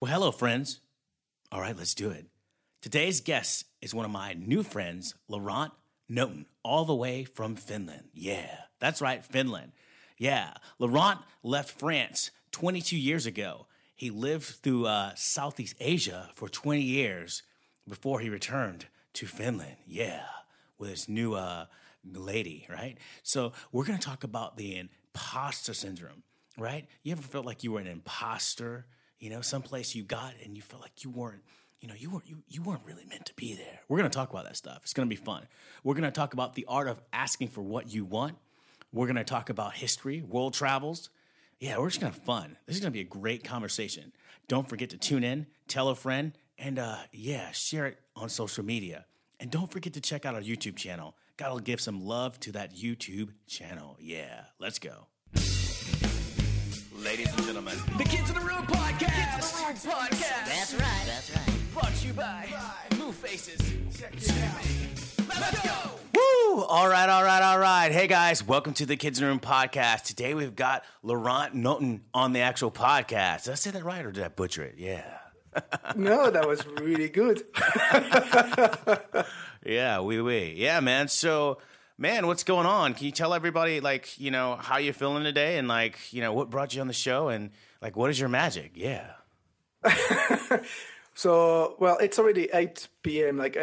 Well, hello, friends. All right, let's do it. Today's guest is one of my new friends, Laurent Notin, all the way from Finland. Yeah, that's right, Finland. Yeah, Laurent left France 22 years ago. He lived through uh, Southeast Asia for 20 years before he returned to Finland. Yeah, with his new uh, lady, right? So, we're going to talk about the imposter syndrome, right? You ever felt like you were an imposter? You know, someplace you got and you felt like you weren't you know, you weren't you, you weren't really meant to be there. We're gonna talk about that stuff. It's gonna be fun. We're gonna talk about the art of asking for what you want. We're gonna talk about history, world travels. Yeah, we're just gonna have fun. This is gonna be a great conversation. Don't forget to tune in, tell a friend, and uh, yeah, share it on social media. And don't forget to check out our YouTube channel. Gotta give some love to that YouTube channel. Yeah, let's go. Ladies and gentlemen, The Kids in the Room podcast. Kids in the Room podcast. That's right. That's right. Brought to you by Move Faces. Let's go. Woo! All right, all right, all right. Hey guys, welcome to the Kids in the Room podcast. Today we've got Laurent Notin on the actual podcast. Did I say that right or did I butcher it? Yeah. No, that was really good. Yeah, we we. Yeah, man. So, man, what's going on? Can you tell everybody like, you know, how you feeling today and like, you know, what brought you on the show and like what is your magic? Yeah. So, well, it's already 8 p.m., like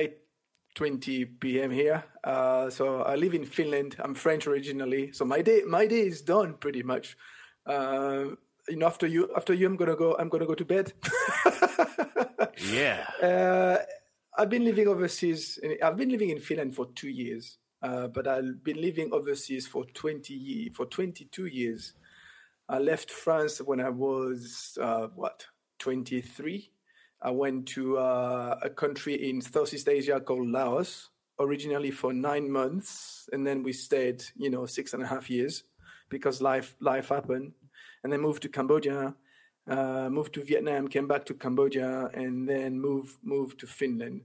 8:20 p.m. here. Uh, so I live in Finland. I'm French originally. So my day, my day is done pretty much. Uh, you know, after you, after you, I'm gonna go. I'm gonna go to bed. Yeah. Uh, I've been living overseas. In, I've been living in Finland for two years, uh, but I've been living overseas for twenty ye- for twenty two years. I left France when I was uh, what twenty three. I went to uh, a country in Southeast Asia called Laos, originally for nine months, and then we stayed, you know, six and a half years because life life happened, and then moved to Cambodia uh, moved to Vietnam, came back to Cambodia, and then moved moved to Finland.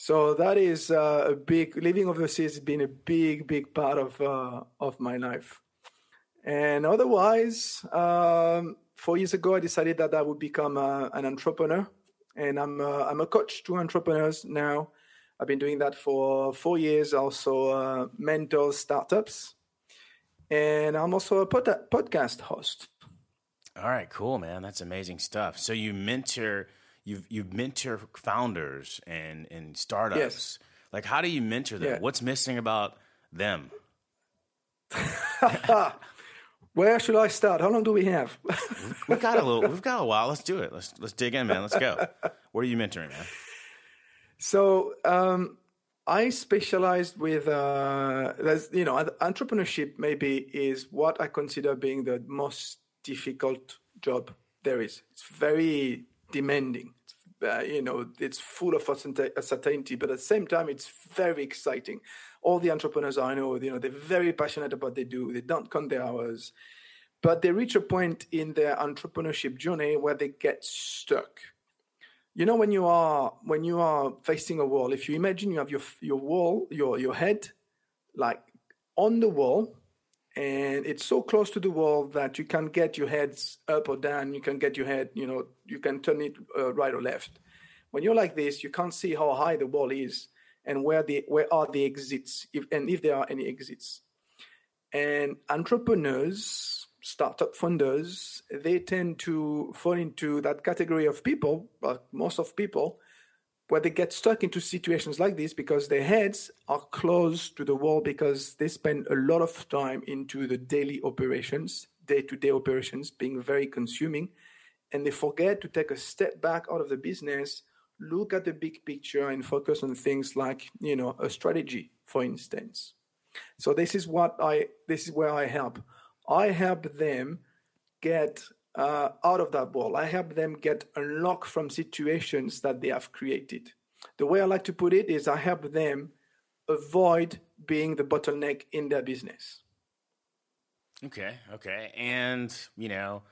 So that is uh, a big living overseas has been a big big part of uh, of my life. And otherwise, um, four years ago, I decided that I would become uh, an entrepreneur, and I'm uh, I'm a coach to entrepreneurs now. I've been doing that for four years. Also, uh, mentor startups, and I'm also a pod- podcast host. All right, cool, man. That's amazing stuff. So you mentor you you mentor founders and and startups. Yes. Like how do you mentor them? Yeah. What's missing about them? Where should I start? How long do we have? We've got a little we've got a while. Let's do it. Let's let's dig in, man. Let's go. What are you mentoring, man? so um, I specialized with, uh, you know, entrepreneurship maybe is what I consider being the most difficult job there is. It's very demanding. Uh, you know, it's full of uncertainty, but at the same time, it's very exciting. All the entrepreneurs I know, you know, they're very passionate about what they do. They don't count their hours, but they reach a point in their entrepreneurship journey where they get stuck you know when you are when you are facing a wall if you imagine you have your your wall your your head like on the wall and it's so close to the wall that you can get your heads up or down. You can get your head you know you can turn it uh, right or left. When you're like this you can't see how high the wall is and where the where are the exits if and if there are any exits. And entrepreneurs startup funders they tend to fall into that category of people but most of people where they get stuck into situations like this because their heads are close to the wall because they spend a lot of time into the daily operations day-to-day operations being very consuming and they forget to take a step back out of the business look at the big picture and focus on things like you know a strategy for instance. So this is what i this is where i help. I help them get uh, out of that wall i help them get unlocked from situations that they have created the way i like to put it is i help them avoid being the bottleneck in their business Okay, okay. And, you know,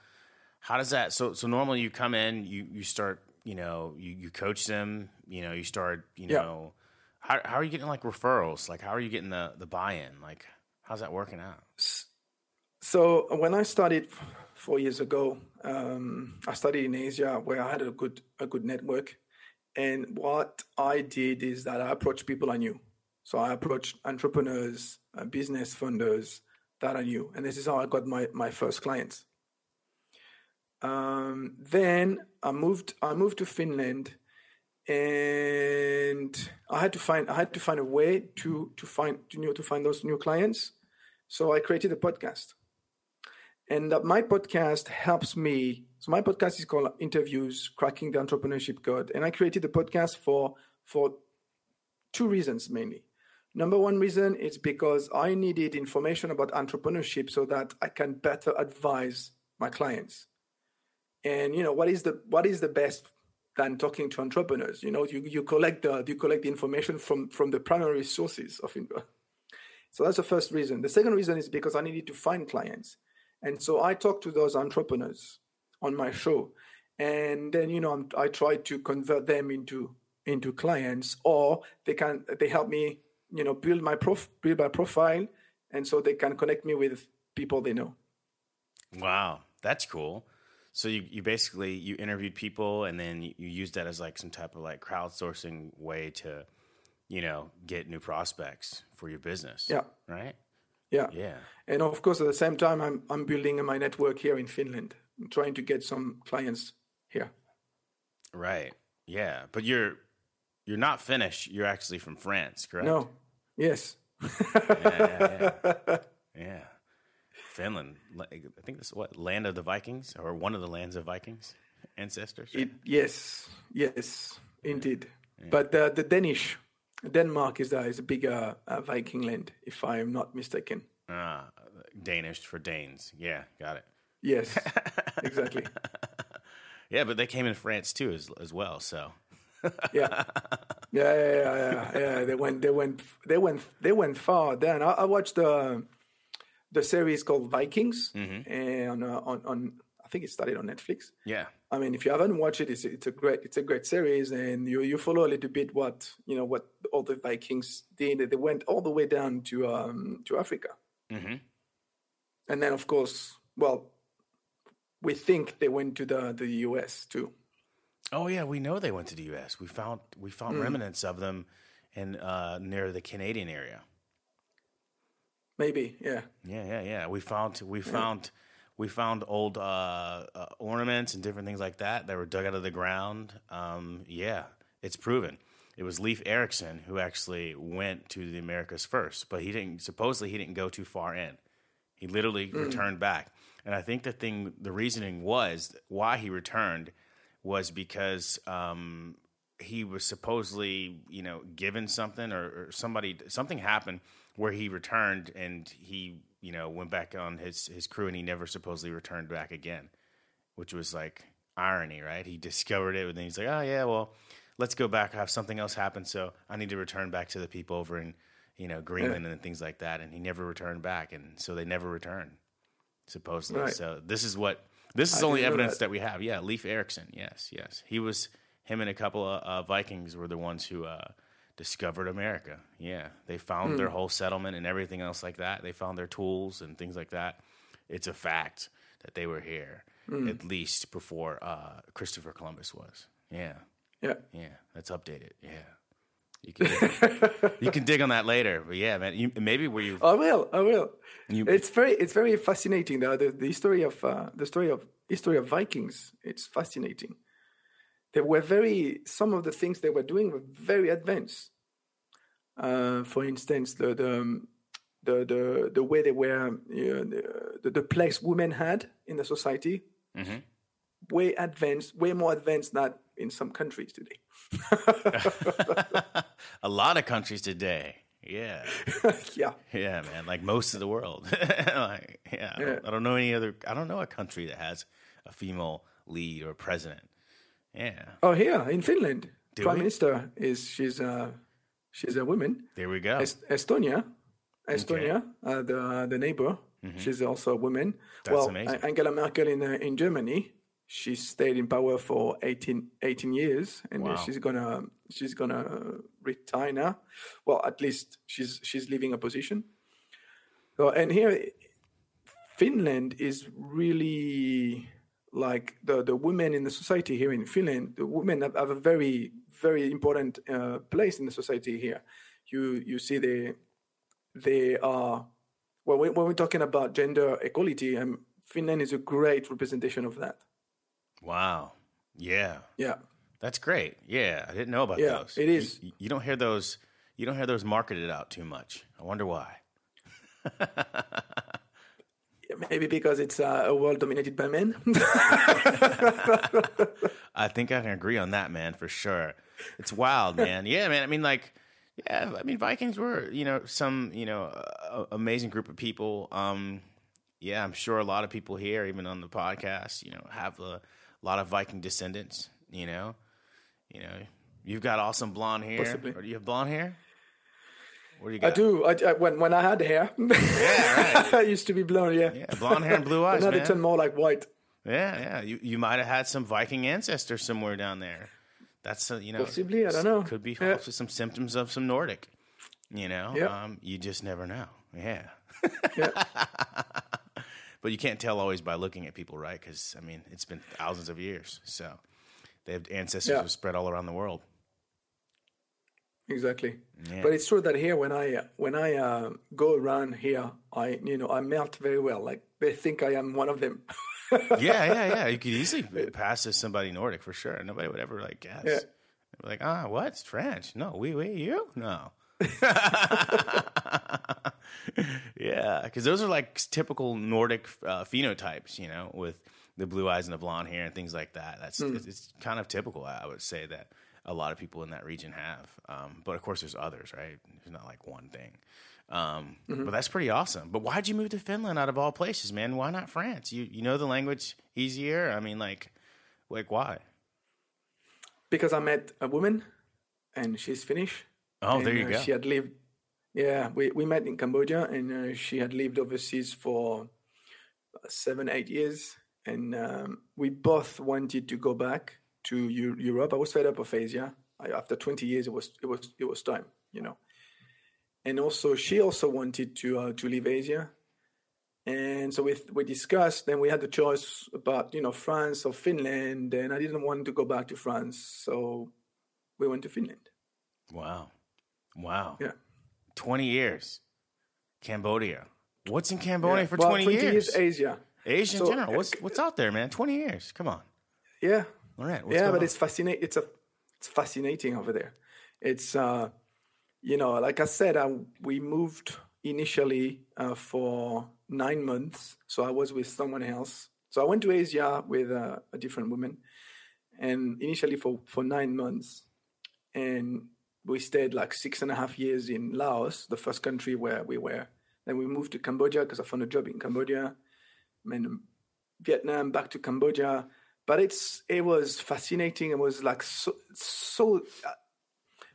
how does that so so normally you come in, you you start, you know, you, you coach them, you know, you start, you Yeah. know how how are you getting like referrals? Like how are you getting the the buy-in? Like how's that working out? so when I started four years ago. Um, I studied in Asia where I had a good a good network, and what I did is that I approached people I knew. So I approached entrepreneurs, uh, business funders that I knew, and this is how I got my my first clients. Um, then I moved I moved to Finland, and I had to find I had to find a way to to find to know to find those new clients. So I created a podcast, and uh, my podcast helps me. So my podcast is called Interviews: Cracking the Entrepreneurship Code, and I created the podcast for for two reasons mainly. Number one reason is because I needed information about entrepreneurship so that I can better advise my clients. And you know what is the what is the best than talking to entrepreneurs? You know, you, you collect the you collect the information from from the primary sources of info. So that's the first reason. The second reason is because I needed to find clients. And so I talk to those entrepreneurs on my show. And then, you know, I'm, I try to convert them into into clients or they can they help me, you know, build my prof build my profile and so they can connect me with people they know. Wow, that's cool. So you, you basically you interviewed people and then you, you used that as like some type of like crowdsourcing way to, you know, get new prospects for your business. Yeah. Right. Yeah. Yeah. And of course, at the same time, I'm I'm building my network here in Finland, I'm trying to get some clients here. Right. Yeah. But you're you're not Finnish. You're actually from France, correct? No. Yes. Yeah. yeah, yeah. yeah. Finland. I think this is what land of the Vikings or one of the lands of Vikings ancestors. right? It, yes. Yes. Indeed. But uh, the Danish, Denmark is a, is a bigger uh, Viking land, if I am not mistaken. Ah, Danish for Danes. Yeah, got it. Yes. exactly. Yeah, but they came in France too as as well. So Yeah. Yeah, yeah, yeah, yeah, yeah. They went, they went, they went, they went far. Then I, I watched the the series called Vikings, and uh, on on I think it started on Netflix. yeah, I mean, if you haven't watched it, it's, it's a great it's a great series, and you you follow a little bit what you know what all the Vikings did. They went all the way down to um, to Africa, Mhm. and then of course, well, we think they went to the the U.S. too. Oh yeah, we know they went to the U.S. We found we found remnants of them in uh, near the Canadian area. Maybe, yeah, Yeah, yeah, yeah. We found we found we found old uh, uh, ornaments and different things like that that were dug out of the ground. Um, yeah, it's proven. It was Leif Erikson who actually went to the Americas first, but he didn't. Supposedly, he didn't go too far in. He literally returned back, and I think the thing, the reasoning was why he returned was because um, he was supposedly, you know, given something or, or somebody something happened where he returned and he, you know, went back on his his crew and he never supposedly returned back again, which was like irony, right? He discovered it and then he's like, oh yeah, well, let's go back. I have something else happen, so I need to return back to the people over in, you know, Greenland and things like that. And he never returned back, and so they never returned, supposedly. Right. So this is what this is I only evidence that. that we have. Yeah, Leif Erikson. Yes, yes, he was. Him and a couple of uh, Vikings were the ones who uh, discovered America. Yeah, they found Hmm. their whole settlement and everything else like that. They found their tools and things like that. It's a fact that they were here Hmm. at least before uh, Christopher Columbus was. Yeah, yeah. yeah, that's updated. Yeah, you can dig, you can dig on that later. But yeah, man, you, maybe where you I will. I will. You- it's very it's very fascinating. The the, the story of uh, the story of history of Vikings. It's fascinating. They were very some of the things they were doing were very advanced. Uh, for instance, the the um, the the, the way they were you know, the, the place women had in the society. Way advanced, way more advanced than in some countries today. a lot of countries today. Yeah. yeah, Yeah, man. Like most of the world. like, yeah, I, Don't, I don't know any other. I don't know a country that has a female lead or president. Yeah. Oh, here in Finland, Do prime we? minister is she's a she's a woman. There we go. Est- Estonia, Estonia, uh, the the neighbor, she's also a woman. Mm-hmm. That's well, amazing. Angela Merkel in uh, in Germany, she stayed in power for 18, 18 years, and uh, Wow. she's gonna she's gonna retire now. Well, at least she's she's leaving a position. So, and here, Finland is really like the, the women in the society here in Finland. The women have, have a very very important uh, place in the society here. You you see they they are well when, when we're talking about gender equality, um, Finland is a great representation of that. Wow. Yeah. Yeah. That's great. Yeah, I didn't know about Yeah, those. it is. You, you don't hear those. You don't hear those marketed out too much. I wonder why. Maybe because it's uh, a world dominated by men. I think I can agree on that, man, for sure. It's wild, man. Yeah, man. I mean, like, yeah. I mean, Vikings were, you know, some, you know, uh, amazing group of people. Um, yeah, I'm sure a lot of people here, even on the podcast, you know, have a lot of Viking descendants. You know, you know, you've got awesome blonde hair. Possibly. Or do you have blonde hair? What do you I got? I do. I, I, when when I had hair, Yeah, right. I used to be blonde. Yeah, Yeah, blonde hair and blue eyes, now they man. turn more like white. Yeah, yeah. You you might have had some Viking ancestor somewhere down there. That's uh, you know Possibly, I don't know. Could be Yeah. some symptoms of some Nordic. You know, Yeah. um, you just never know. Yeah, but you can't tell always by looking at people, right? Because I mean, it's been thousands of years, so they have ancestors Yeah. who spread all around the world. Exactly. Yeah. But it's true that here, when I when I uh, go around here, I you know I melt very well. Like they think I am one of them. yeah, yeah, yeah. You could easily pass as somebody Nordic for sure. Nobody would ever like guess. Yeah. They'd be like, ah, what? It's French? No, we, we, you? No. yeah, because those are like typical Nordic uh, phenotypes, you know, with the blue eyes and the blonde hair and things like that. That's it's, it's kind of typical. I would say that a lot of people in that region have. Um, but of course, there's others, right? There's not like one thing. Um, But that's pretty awesome. But why'd you move to Finland out of all places, man? Why not France? You you know the language easier. I mean, like, like why? because I met a woman, and she's Finnish. Oh, and, there you uh, go. She had lived. Yeah, we, we met in Cambodia, and uh, she had lived overseas for seven, eight years, and um, we both wanted to go back to Eu- Europe. I was fed up of Asia. I, after twenty years, it was it was it was time, you know. And also, she also wanted to uh, to leave Asia, and so we we discussed. Then we had the choice about you know France or Finland, and I didn't want to go back to France, so we went to Finland. Wow, wow. Yeah. 20 years. Cambodia. What's in Cambodia Yeah. for Well, 20, years? Asia. Asia in So, general. What's what's out there, man? 20 years. Come on. Yeah, All right. What's yeah, but on? it's fascinating. It's a, it's fascinating over there. It's, uh, you know, like I said, I, we moved initially uh, for nine months. So I was with someone else. So I went to Asia with uh, a different woman, and initially for for nine months, and we stayed like six and a half years in Laos, the first country where we were. Then we moved to Cambodia because I found a job in Cambodia. Then Vietnam, back to Cambodia. But it's it was fascinating. It was like so so. Uh,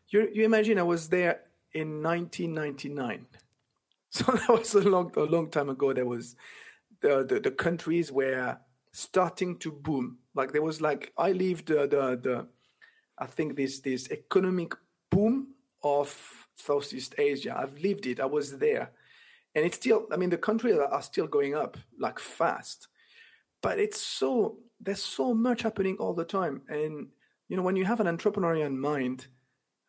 you you imagine I was there in 1999, so that was a long a long time ago. There was the the, the countries were starting to boom. Like there was like I lived the the, the I think this this economic boom of Southeast Asia. I've lived it. I was there, and it's still. I mean, the countries are still going up like fast, but it's so there's so much happening all the time. And you know, when you have an entrepreneurial mind,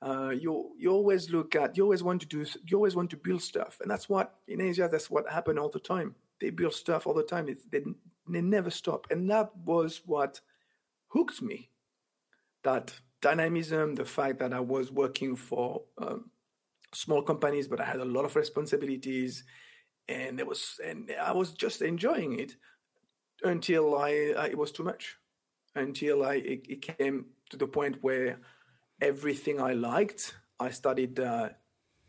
uh, you you always look at you always want to do you always want to build stuff, and that's what in Asia that's what happened all the time. They build stuff all the time. It's, they they never stop, and that was what hooked me that dynamism, the fact that I was working for um, small companies, but I had a lot of responsibilities, and it was and I was just enjoying it until I, I it was too much, until I it, it came to the point where everything I liked, I started uh,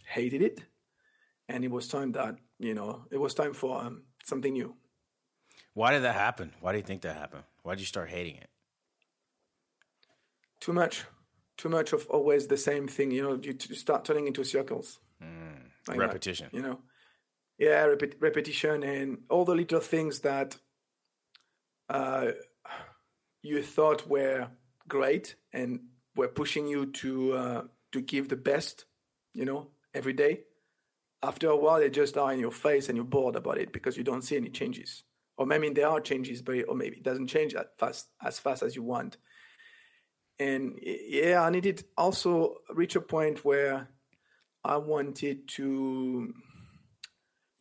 hated it, and it was time that you know it was time for um, something new. Why did that happen? Why do you think that happened? Why did you start hating it? Too much, too much of always the same thing. You know, you t- start turning into circles. Like that, Repetition. you know, yeah, repet- repetition and all the little things that uh, you thought were great and were pushing you to uh, to give the best, you know, every day. after a while, they just are in your face and you're bored about it because you don't see any changes. Or maybe there are changes, but or maybe it doesn't change that fast as fast as you want. And yeah, I needed also reach a point where I wanted to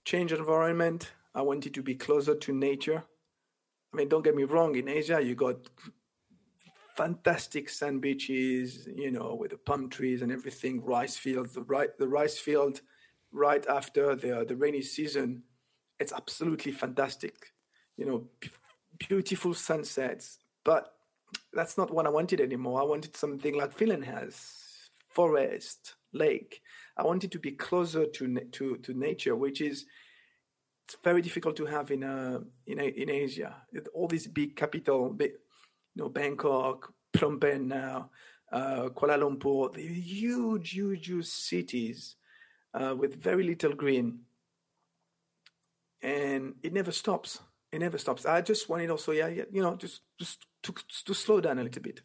change environment. I wanted to be closer to nature. I mean, don't get me wrong. In Asia, you got fantastic sand beaches, you know, with the palm trees and everything, rice fields, the right the rice field right after the the rainy season. It's absolutely fantastic. You know, b- beautiful sunsets. But that's not what I wanted anymore. I wanted something like Finland has. Forest, lake. I wanted to be closer to to to nature, which is it's very difficult to have in uh, in in Asia. All these big capital, big, you know, Bangkok, Phnom Penh now, uh, Kuala Lumpur, the huge, huge, huge cities uh, with very little green, and it never stops. It never stops. I just wanted also, yeah, yeah you know, just just to to slow down a little bit.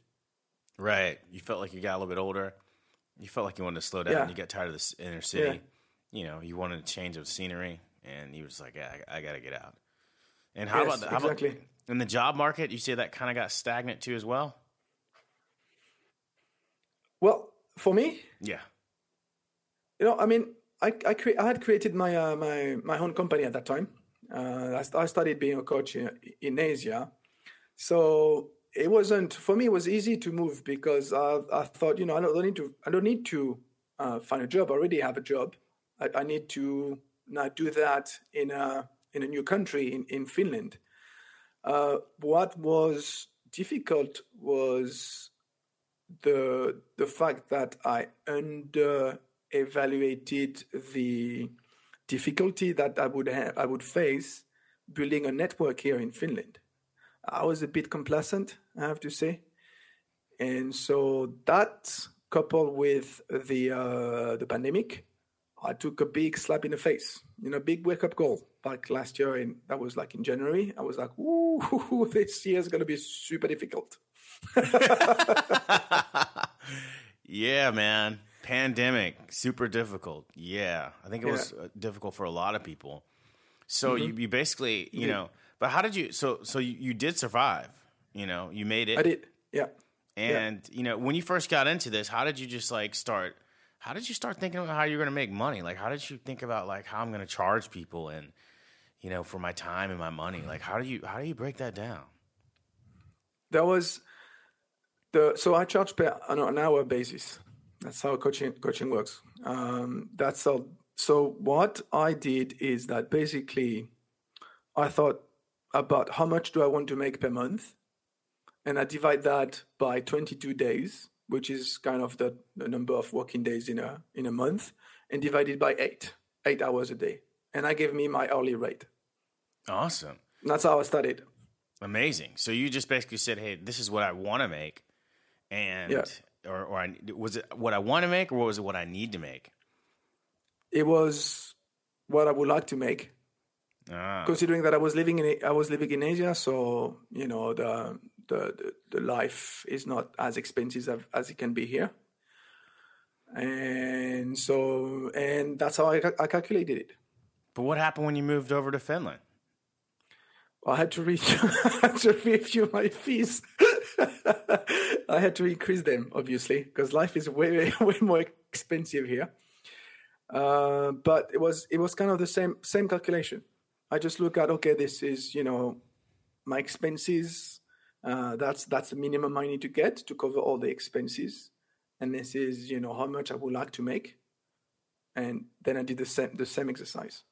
Right. You felt like you got a little bit older. You felt like you wanted to slow down. Yeah. You got tired of this inner city. Yeah. You know, you wanted a change of scenery, and you was like, yeah, I, I got to get out. And how Yes, about the, how exactly. about in the job market? You say that kind of got stagnant too as well. Well, for me, Yeah. you know, I mean, I I, cre- I had created my uh, my my own company at that time. Uh, I, I started being a coach in, in Asia, so it wasn't for me. It was easy to move because I, I thought, you know, I don't, need to I don't need to uh, find a job. I already have a job. I, I need to not do that in a in a new country in in Finland. Uh, what was difficult was the the fact that I under evaluated the difficulty that I would have I would face building a network here in Finland. I was a bit complacent, I have to say, and so that coupled with the uh, the pandemic, I took a big slap in the face. You know, big wake up call. Like last year, in that was like in January. I was like, "Ooh, this year is going to be super difficult." yeah, man. Pandemic, super difficult. Yeah, I think it was Yeah. uh, difficult for a lot of people. So you, you basically, you did. know, but how did you? So so you, you did survive. You know, you made it. I did, yeah. And you know, when you first got into this, how did you just like start? How did you start thinking about how you're going to make money? Like, how did you think about like how I'm going to charge people and you know for my time and my money? Like, how do you how do you break that down? That was the so I charge per on an hour basis. That's how coaching coaching works. Um, that's how. So what I did is that basically, I thought about how much do I want to make per month, and I divide that by 22 days, which is kind of the, the number of working days in a in a month, and divided by eight, eight hours a day, and I gave me my hourly rate. Awesome. That's how I started. Amazing. So you just basically said, "Hey, this is what I want to make," and Yeah. or or I, was it what I want to make, or was it what I need to make? It was what I would like to make. Ah, considering that I was living in I was living in Asia, so you know the the the, the life is not as expensive as, as it can be here, and so and that's how I, I calculated it. but what happened when you moved over to Finland? I had to reach I had to review my fees. I had to increase them obviously because life is way way more expensive here. Uh, but it was it was kind of the same same calculation. I just look at okay, this is you know my expenses. Uh, that's that's the minimum I need to get to cover all the expenses, and this is you know how much I would like to make, and then I did the same the same exercise.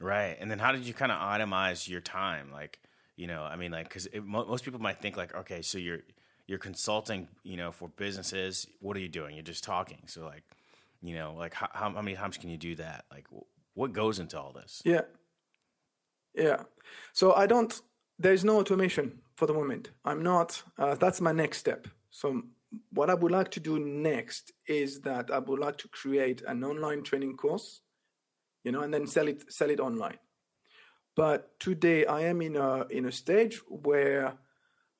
Right. And then how did you kind of itemize your time? Like, you know, I mean, like, because mo- most people might think like, okay, so you're you're consulting, you know, for businesses. What are you doing? You're just talking. So like, you know, like how how, how many times can you do that? Like, wh- what goes into all this? Yeah. Yeah. So I don't, there's no automation for the moment. I'm not, uh, that's my next step. So what I would like to do next is that I would like to create an online training course, you know, and then sell it, sell it online. But today I am in a, in a stage where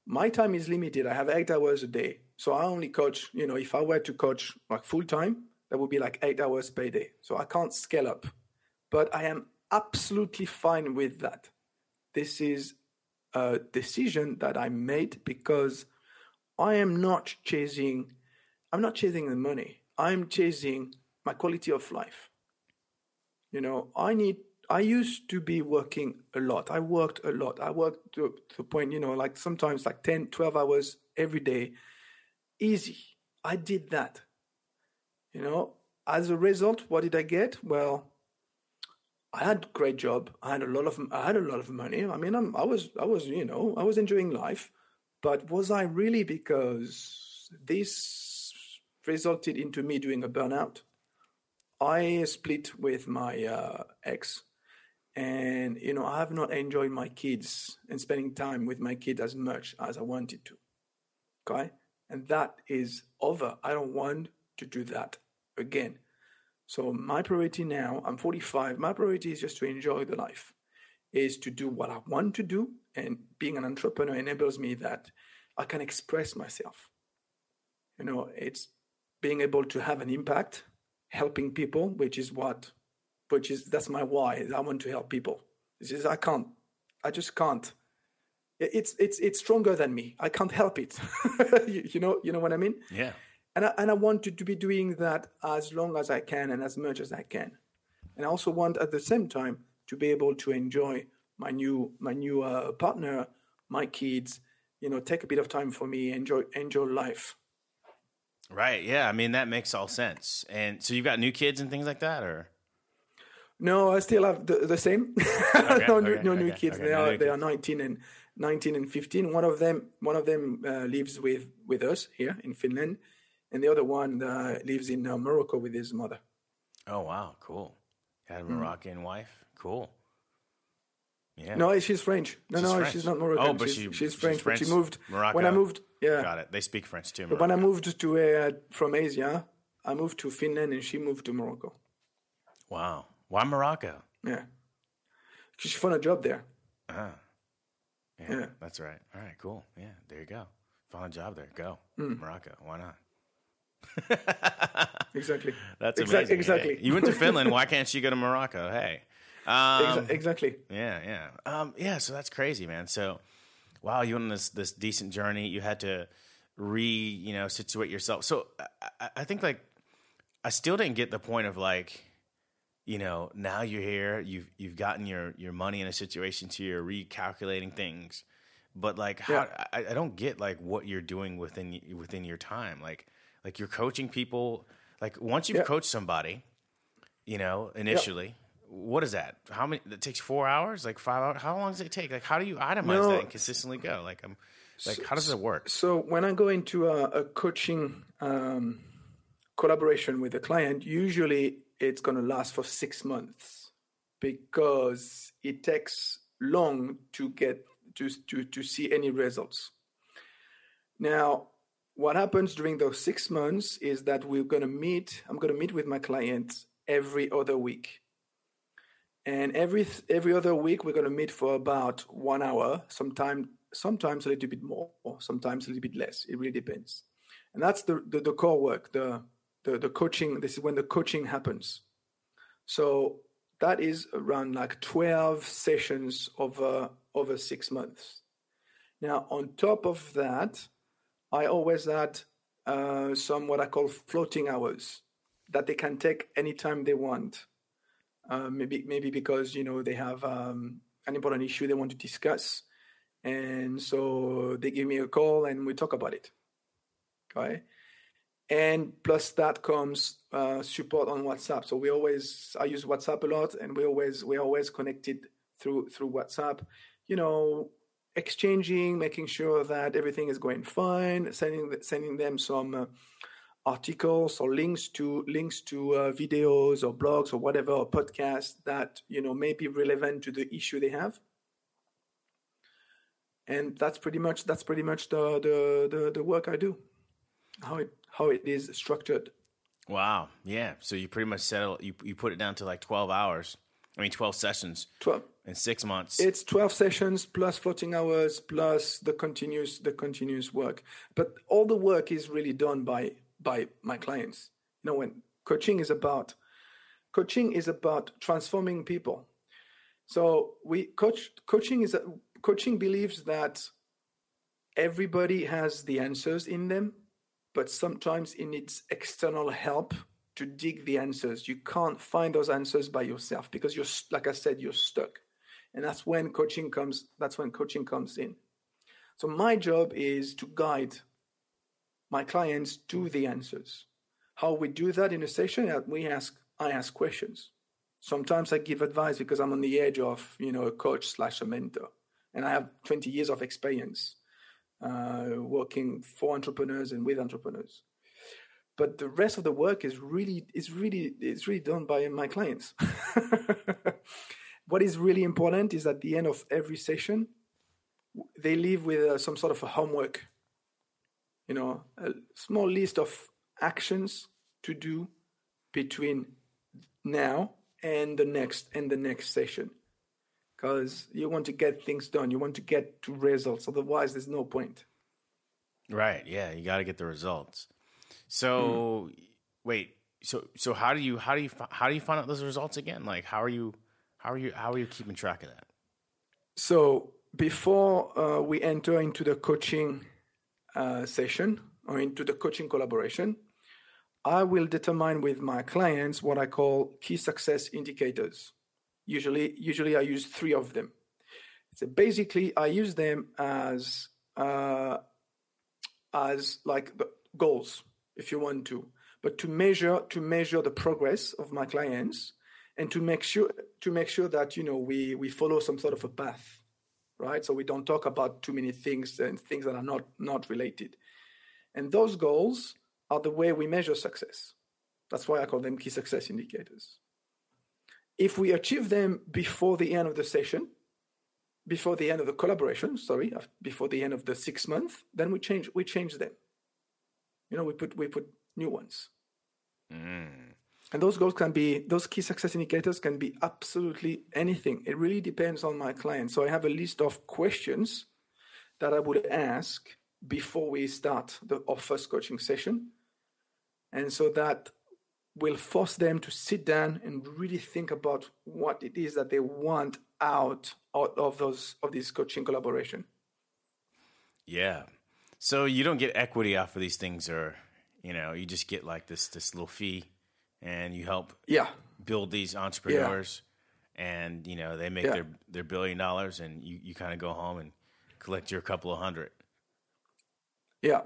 my time is limited. I have eight hours a day. So I only coach, you know, if I were to coach like full time, that would be like eight hours per day. So I can't scale up. but I am absolutely fine with that. This is a decision that I made because I am not chasing I'm not chasing the money. I'm chasing my quality of life. You know, I need I used to be working a lot. I worked a lot. I worked to, to the point, you know, like sometimes like 10, 12 hours every day. Easy. I did that. You know, as a result, what did I get? Well, I had a great job. I had a lot of I had a lot of money. I mean, I'm, I was I was you know I was enjoying life, but was I really because this resulted into me doing a burnout? I split with my uh, ex, and you know I have not enjoyed my kids and spending time with my kid as much as I wanted to. Okay, and that is over. I don't want to do that again. So my priority now, I'm 45. My priority is just to enjoy the life, is to do what I want to do, and being an entrepreneur enables me that I can express myself. You know, it's being able to have an impact, helping people, which is what, which is that's my why. I want to help people. This is I can't, I just can't. It's it's it's stronger than me. I can't help it. you, you know, you know what I mean? Yeah. And I, and I want to, to be doing that as long as I can and as much as I can. And I also want at the same time to be able to enjoy my new my new uh, partner, my kids. You know, take a bit of time for me, enjoy enjoy life. Right. Yeah. I mean, that makes all sense. And so you've got new kids and things like that, or? No, I still have the, the same. Okay, no, okay, no new okay, kids. okay, they no are new they kids. are nineteen and nineteen and fifteen. One of them one of them uh, lives with with us here in Finland, and the other one uh, lives in uh, Morocco with his mother. Oh wow, cool. Had a Hmm. Moroccan wife. Cool. Yeah. No, she's French. No, She's no, French. she's not Moroccan. Oh, but she's, she- she's she's French. But she French, moved when I moved. Yeah, Got it. They speak French too. but when I moved to uh, from Asia, I moved to Finland, and she moved to Morocco. Wow. Why Morocco? Yeah, Because she found a job there. Yeah, Yeah. That's right. All right. Cool. Yeah. There you go. Found a job there. Go Hmm. Morocco. Why not? Exactly. That's Exa- amazing. exactly. Hey, you went to Finland. Why can't you go to Morocco? Hey. Um, Exa- exactly. Yeah, yeah, um, yeah. So that's crazy, man. So, wow, you went on this this decent journey. You had to re, you know, situate yourself. So, I, I- I think like I still didn't get the point of like, you know, now you're here. You've you've gotten your your money in a situation to you're recalculating things, but like, how, Yeah. I, I don't get like what you're doing within within your time. Like, like you're coaching people. Like once you've Yeah. coached somebody, you know, initially. What is that? How many? It takes four hours, like five hours. How long does it take? Like, how do you itemize No. that and consistently go? Like, I'm, like, how does it work? So when I go into a, a coaching um, collaboration with a client, usually it's going to last for six months because it takes long to get to, to, to see any results. Now, what happens during those six months is that we're going to meet, I'm going to meet with my client every other week. And every every other week we're going to meet for about one hour, sometimes sometimes a little bit more, or sometimes a little bit less. It really depends. And that's the the, the core work, the, the the coaching. This is when the coaching happens. So that is around like twelve sessions over over six months. Now on top of that, I always add uh, some what I call floating hours that they can take anytime they want. Uh, maybe maybe because you know they have um, an important issue they want to discuss, and so they give me a call and we talk about it. Okay, and plus that comes uh, support on WhatsApp. So we always I use WhatsApp a lot, and we always we always connected through through WhatsApp. You know, exchanging, making sure that everything is going fine, sending sending them some. Uh, articles or links to links to uh, videos or blogs or whatever or podcasts that you know may be relevant to the issue they have and that's pretty much that's pretty much the the the, the work i do how it how it is structured Wow. Yeah. So you pretty much settle. You you put it down to like twelve hours. I mean, twelve sessions 12 in six months. it's 12 sessions plus floating hours plus the continuous the continuous work but all the work is really done by by my clients you know when coaching is about coaching is about transforming people. So we coach coaching is coaching believes that everybody has the answers in them, but sometimes it needs external help to dig the answers. You can't find those answers by yourself because you're like I said, you're stuck. And that's when coaching comes that's when coaching comes in. So my job is to guide my clients to the answers. How we do that in a session, uh, we ask I ask questions. Sometimes I give advice because I'm on the edge of, you know, a coach slash a mentor. And I have 20 years of experience uh, working for entrepreneurs and with entrepreneurs. But the rest of the work is really is really is really done by my clients. what is really important is at the end of every session, they leave with uh, some sort of a homework. You know, a small list of actions to do between now and the next and the next session because you want to get things done you want to get to results otherwise there's no point right yeah you got to get the results so mm. wait so so how do you how do you how do you find out those results again like how are you how are you how are you keeping track of that so before uh, we enter into the coaching uh, session or into the coaching collaboration I will determine with my clients what I call key success indicators. Usually, usually I use three of them. So basically, I use them as uh, as like goals, if you want to, but to measure to measure the progress of my clients and to make sure to make sure that you know we we follow some sort of a path, right? So we don't talk about too many things and things that are not not related. And those goals are the way we measure success. That's why I call them key success indicators. If we achieve them before the end of the session, before the end of the collaboration, sorry, before the end of the six month, then we change we change them. You know, we put we put new ones. Mm. And those goals can be those key success indicators can be absolutely anything. It really depends on my client. So I have a list of questions that I would ask before we start the our first coaching session and so that will force them to sit down and really think about what it is that they want out, out of those of this coaching collaboration. Yeah. So you don't get equity off of these things or you know, you just get like this this little fee and you help yeah build these entrepreneurs yeah. and you know they make yeah. their their billion dollars and you, you kind of go home and collect your couple of hundred yeah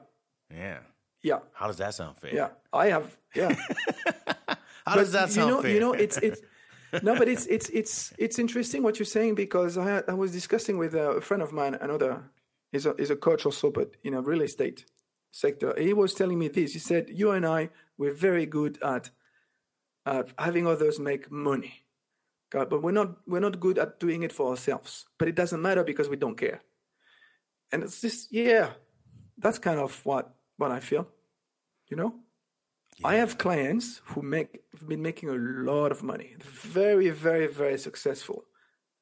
yeah yeah. How does that sound fair? Yeah, I have. Yeah. How but does that sound you know, fair? You know, it's it's no, but it's it's it's it's interesting what you're saying because I I was discussing with a friend of mine, another is a is a coach also, but in a real estate sector. He was telling me this. He said, "You and I, we're very good at at having others make money, God, but we're not we're not good at doing it for ourselves. But it doesn't matter because we don't care." And it's just yeah, that's kind of what what I feel. You know, yeah. I have clients who make have been making a lot of money, very, very, very successful,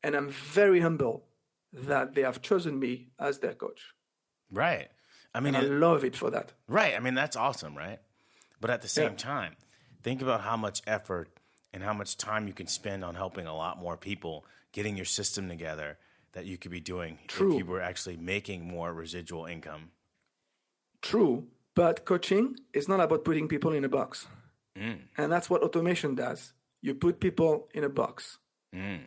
and I'm very humble that they have chosen me as their coach. Right. I mean, and I love it for that. Right. I mean, that's awesome, right? But at the same yeah. time, think about how much effort and how much time you can spend on helping a lot more people, getting your system together that you could be doing True. if you were actually making more residual income. True, but coaching is not about putting people in a box. Mm. And that's what automation does. You put people in a box. Mm.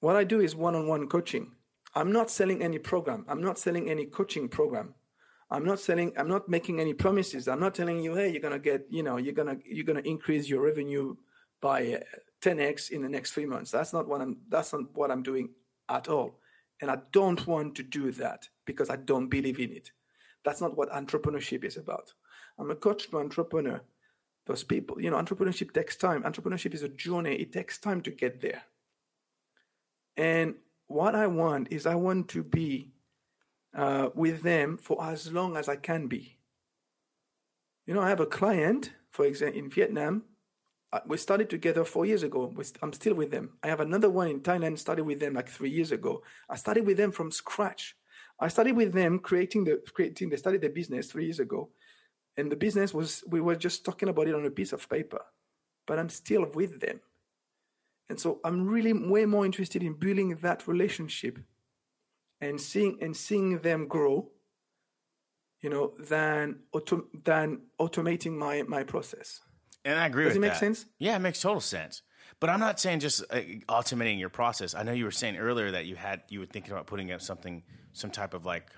What I do is one on one coaching. I'm not selling any program. I'm not selling any coaching program. I'm not selling, I'm not making any promises. I'm not telling you, hey, you're gonna get, you know, you're gonna you're gonna increase your revenue by 10x uh, in the next three months. That's not what I'm that's not what I'm doing at all. And I don't want to do that because I don't believe in it. That's not what entrepreneurship is about. I'm a coach to entrepreneur. Those people, you know, entrepreneurship takes time. Entrepreneurship is a journey. It takes time to get there. And what I want is I want to be uh, with them for as long as I can be. You know, I have a client, for example, in Vietnam. Uh, we started together four years ago. I'm still with them. I have another one in Thailand, started with them like three years ago. I started with them from scratch. I started with them creating the creating. They started the business three years ago, and the business was we were just talking about it on a piece of paper. but I'm still with them. And so I'm really way more interested in building that relationship and seeing and seeing them grow, you know, than auto, than automating my my process. And I agree Does with it make that. sense? Yeah, it makes total sense. But I'm not saying just uh, automating your process. I know you were saying earlier that you had you were thinking about putting up something, some type of like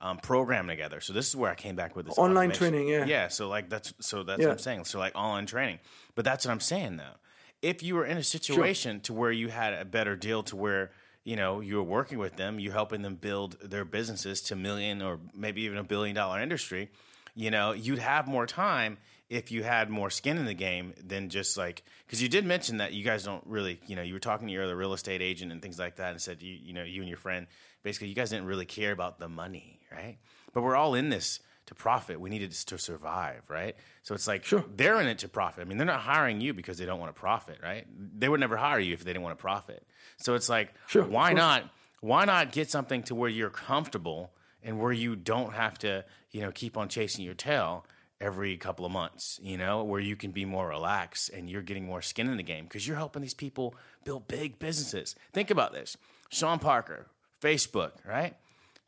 um, program together. So this is where I came back with this Online automation. training, yeah. Yeah. So like that's so that's Yeah. what I'm saying. So like online training. But that's what I'm saying though. If you were in a situation to where you had a better deal to where you know you're working with them, you're helping them build their businesses to million or maybe even a billion dollar industry, you know, you'd have more time if you had more skin in the game than just like because you did mention that you guys don't really, you know, you were talking to your other real estate agent and things like that, and said you, you know, you and your friend basically you guys didn't really care about the money, right? But we're all in this to profit. We needed to survive, right? So it's like Sure. they're in it to profit. I mean, they're not hiring you because they don't want to profit, right? They would never hire you if they didn't want to profit. So it's like, Sure, why not? Why not get something to where you're comfortable and where you don't have to, you know, keep on chasing your tail every couple of months, you know, where you can be more relaxed and you're getting more skin in the game because you're helping these people build big businesses. Think about this. Sean Parker, Facebook, right?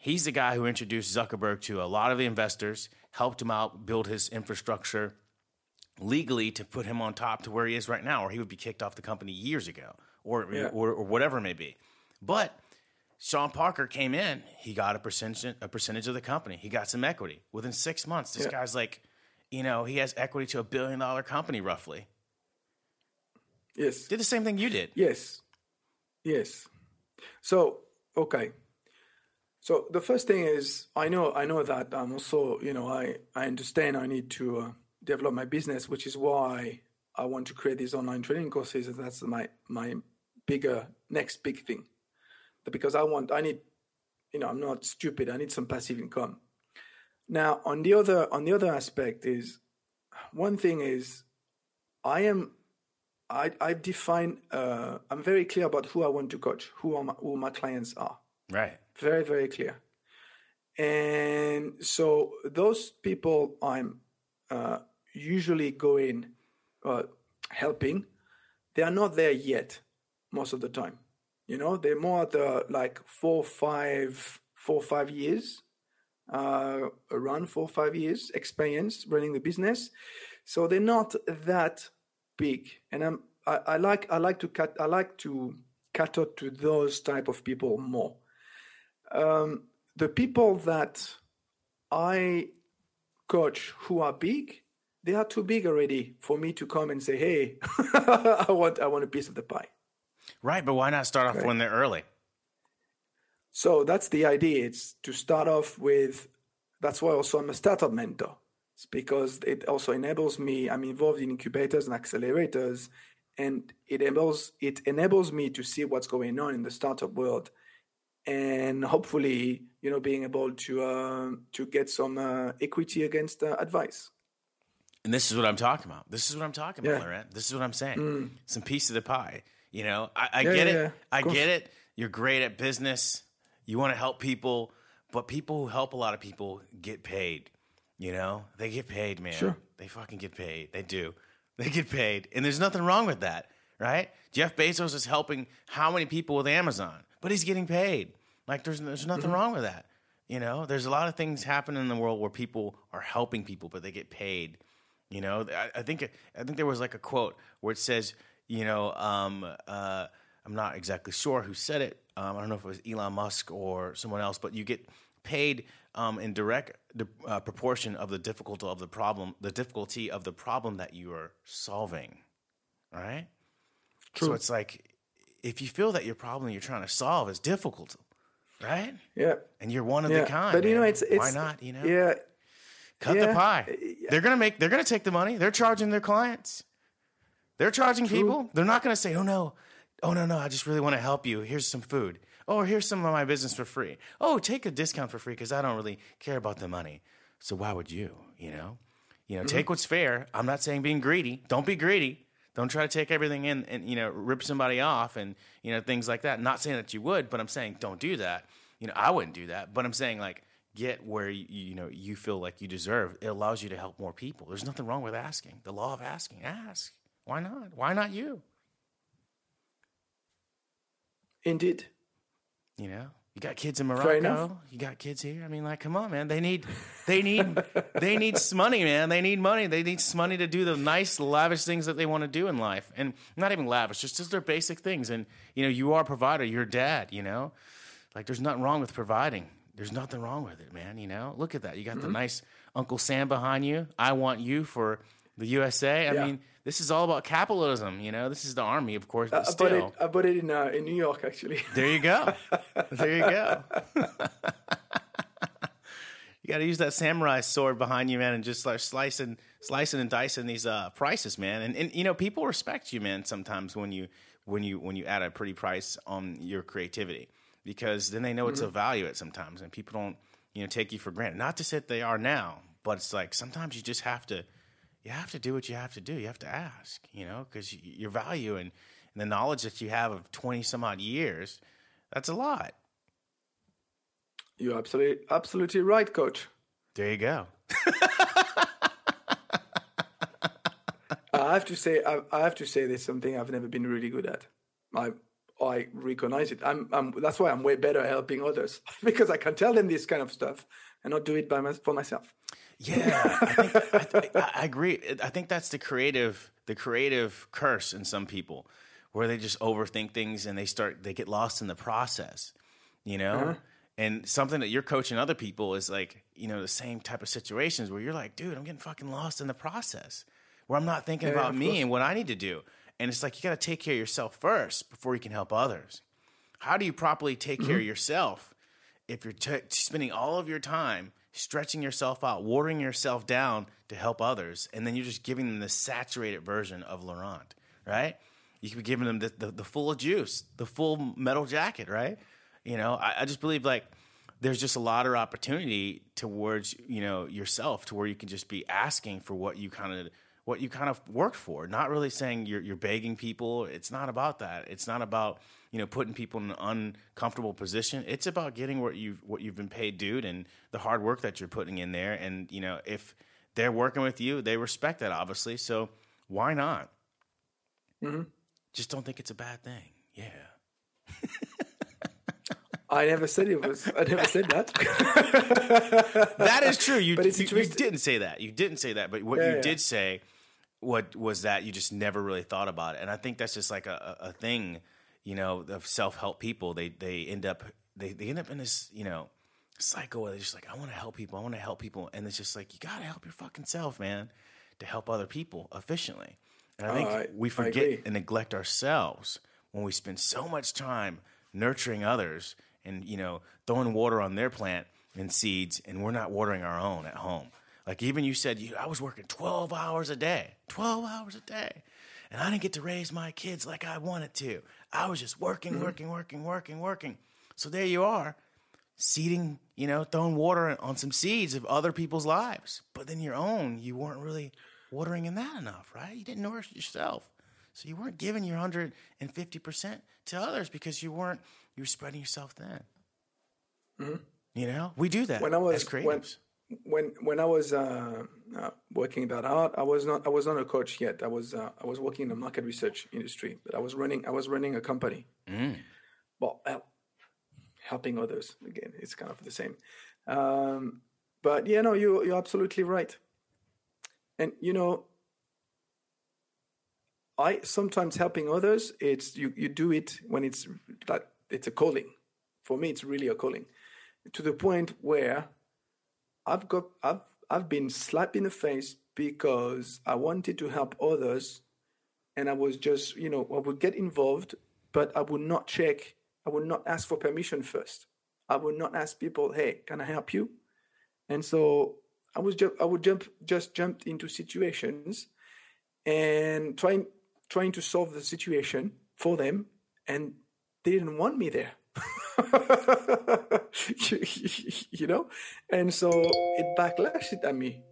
He's the guy who introduced Zuckerberg to a lot of the investors, helped him out build his infrastructure legally to put him on top to where he is right now, or he would be kicked off the company years ago, or Yeah. or, or whatever it may be. But Sean Parker came in, he got a percentage a percentage of the company. He got some equity. Within six months, this Yeah. guy's like, you know, he has equity to a billion dollar company roughly. Yes. Did the same thing you did. Yes. Yes. So, okay. So the first thing is I know I know that I'm also, you know, I I understand I need to uh, develop my business, which is why I want to create these online training courses. and That's my my bigger next big thing. Because I want I need you know, I'm not stupid. I need some passive income. Now, on the other on the other aspect is one thing is I am I I define uh, I'm very clear about who I want to coach, who who my clients are. Right. Very very clear. And so those people I'm uh, usually going uh, helping, they are not there yet most of the time. You know, they're more at the like four, five, four, five years, uh, around four, five years experience running the business. So they're not that big. And I'm, I, I like, I like to cut, I like to cater to those type of people more. Um, the people that I coach who are big, they are too big already for me to come and say, "Hey, I want I want a piece of the pie." Right. But why not start off Right. when they're early? So that's the idea. It's to start off with. That's why also I'm a startup mentor. It's because it also enables me. I'm involved in incubators and accelerators, and it enables it enables me to see what's going on in the startup world, and hopefully, you know, being able to uh, to get some uh, equity against uh, advice. And this is what I'm talking about. This is what I'm talking about, Laurent. This is what I'm saying. Some piece of the pie. You know, I, I Yeah, get yeah, it. yeah. I course. get it. You're great at business. You want to help people, but people who help a lot of people get paid. You know, they get paid, man. Sure. They fucking get paid. They do. They get paid, and there's nothing wrong with that, right? Jeff Bezos is helping how many people with Amazon, but he's getting paid. Like there's there's nothing Mm-hmm. wrong with that. You know, there's a lot of things happening in the world where people are helping people, but they get paid. You know, I, I think I think there was like a quote where it says, you know, um, uh, I'm not exactly sure who said it. Um, I don't know if it was Elon Musk or someone else, but you get paid um, in direct uh, proportion of the difficulty of the problem, the difficulty of the problem that you are solving. All right. True. So it's like if you feel that your problem you're trying to solve is difficult, right? Yeah. And you're one of Yeah. the kind. But you know, it's it's why not? You know, Yeah. cut the pie. Uh, they're gonna make. They're gonna take the money. They're charging their clients. They're charging people. They're not gonna say, "Oh no, oh no, no, I just really want to help you. Here's some food. Oh, here's some of my business for free. Oh, take a discount for free because I don't really care about the money. So why would you? You know, you know, mm-hmm. take what's fair. I'm not saying being greedy. Don't be greedy. Don't try to take everything in and you know rip somebody off and you know things like that. Not saying that you would, but I'm saying don't do that. You know, I wouldn't do that. But I'm saying like get where you, you know you feel like you deserve. It allows you to help more people. There's nothing wrong with asking. The law of asking. Ask. Why not? Why not you? Indeed. You know, you got kids in. Morocco. You got kids here. I mean, like, come on, man. They need, they need, they need money, man. They need money. They need money to do the nice, lavish things that they want to do in life, and not even lavish, just just their basic things. And you know, you are a provider. You're a dad. You know, like there's nothing wrong with providing. There's nothing wrong with it, man. You know, look at that. You got Mm-hmm. the nice Uncle Sam behind you. I want you for the USA. I Yeah. mean, this is all about capitalism. You know, this is the army, of course, but I bought still. it. I bought it in uh, in New York actually. There you go. there you go. you got to use that samurai sword behind you, man, and just like slicing, slicing and dicing these uh, prices, man. And, and you know, people respect you, man. Sometimes when you when you when you add a pretty price on your creativity, because then they know it's a value it sometimes, and people don't you know take you for granted. Not to say that they are now, but it's like sometimes you just have to you have to do what you have to do. You have to ask, you know, because your value and, and the knowledge that you have of 20 some odd years, that's a lot. You're absolutely absolutely right, coach. There you go. I have to say, I, I have to say, there's something I've never been really good at. I I recognize it. I'm, I'm that's why I'm way better at helping others because I can tell them this kind of stuff and not do it by my, for myself. Yeah, I, think, I, th- I I agree. I think that's the creative, the creative curse in some people, where they just overthink things and they start, they get lost in the process, you know. Uh-huh. And something that you're coaching other people is like, you know, the same type of situations where you're like, dude, I'm getting fucking lost in the process, where I'm not thinking Yeah, about me course. and what I need to do. And it's like you got to take care of yourself first before you can help others. How do you properly take care of mm-hmm. yourself if you're t- spending all of your time stretching yourself out, watering yourself down to help others, and then you're just giving them the saturated version of Laurent, right? You could be giving them the, the, the full juice, the full metal jacket, right? You know, I, I just believe like there's just a lot of opportunity towards you know yourself to where you can just be asking for what you kind of what you kind of worked for. Not really saying you're, you're begging people. It's not about that. It's not about you know putting people in an uncomfortable position. It's about getting what you've what you've been paid dude and the hard work that you're putting in there. And you know if they're working with you they respect that obviously. So why not? Mm-hmm. Just don't think it's a bad thing. Yeah I never said it was. I never said that. that is true. You, But it's you, you didn't say that. You didn't say that. But what Yeah, you yeah. did say, what was that you just never really thought about it. And I think that's just like a, a thing, you know, of self help people. They they end up they, they end up in this you know cycle where they're just like I want to help people. I want to help people, and it's just like you got to help your fucking self, man, to help other people efficiently. And I think Oh, I- we forget and neglect ourselves when we spend so much time nurturing others and you know throwing water on their plant and seeds and we're not watering our own at home. Like even you said you, i was working 12 hours a day 12 hours a day and i didn't get to raise my kids like i wanted to. I was just working mm-hmm. working working working working. So there you are seeding you know throwing water on some seeds of other people's lives. But then your own you weren't really watering in that enough right? You didn't nourish yourself. So you weren't giving your 150% to others because you weren't you were spreading yourself thin you know we do that Mm-hmm. when I was as when, when when I was uh, uh, working that hard, I was not I was not a coach yet. I was uh, I was working in the market research industry, but I was running I was running a company. Well, helping others again, it's kind of the same. Um, but yeah, no, you you're absolutely right. And you know, I sometimes helping others. It's you you do it when it's like it's a calling. For me, it's really a calling to the point where I've got I've I've been slapped in the face because I wanted to help others and I was just, you know, I would get involved, but I would not check, I would not ask for permission first. I would not ask people, hey, can I help you? And so I was ju- I would jump just jumped into situations and trying trying to solve the situation for them and they didn't want me there. you, you know? And so it backlashed at me.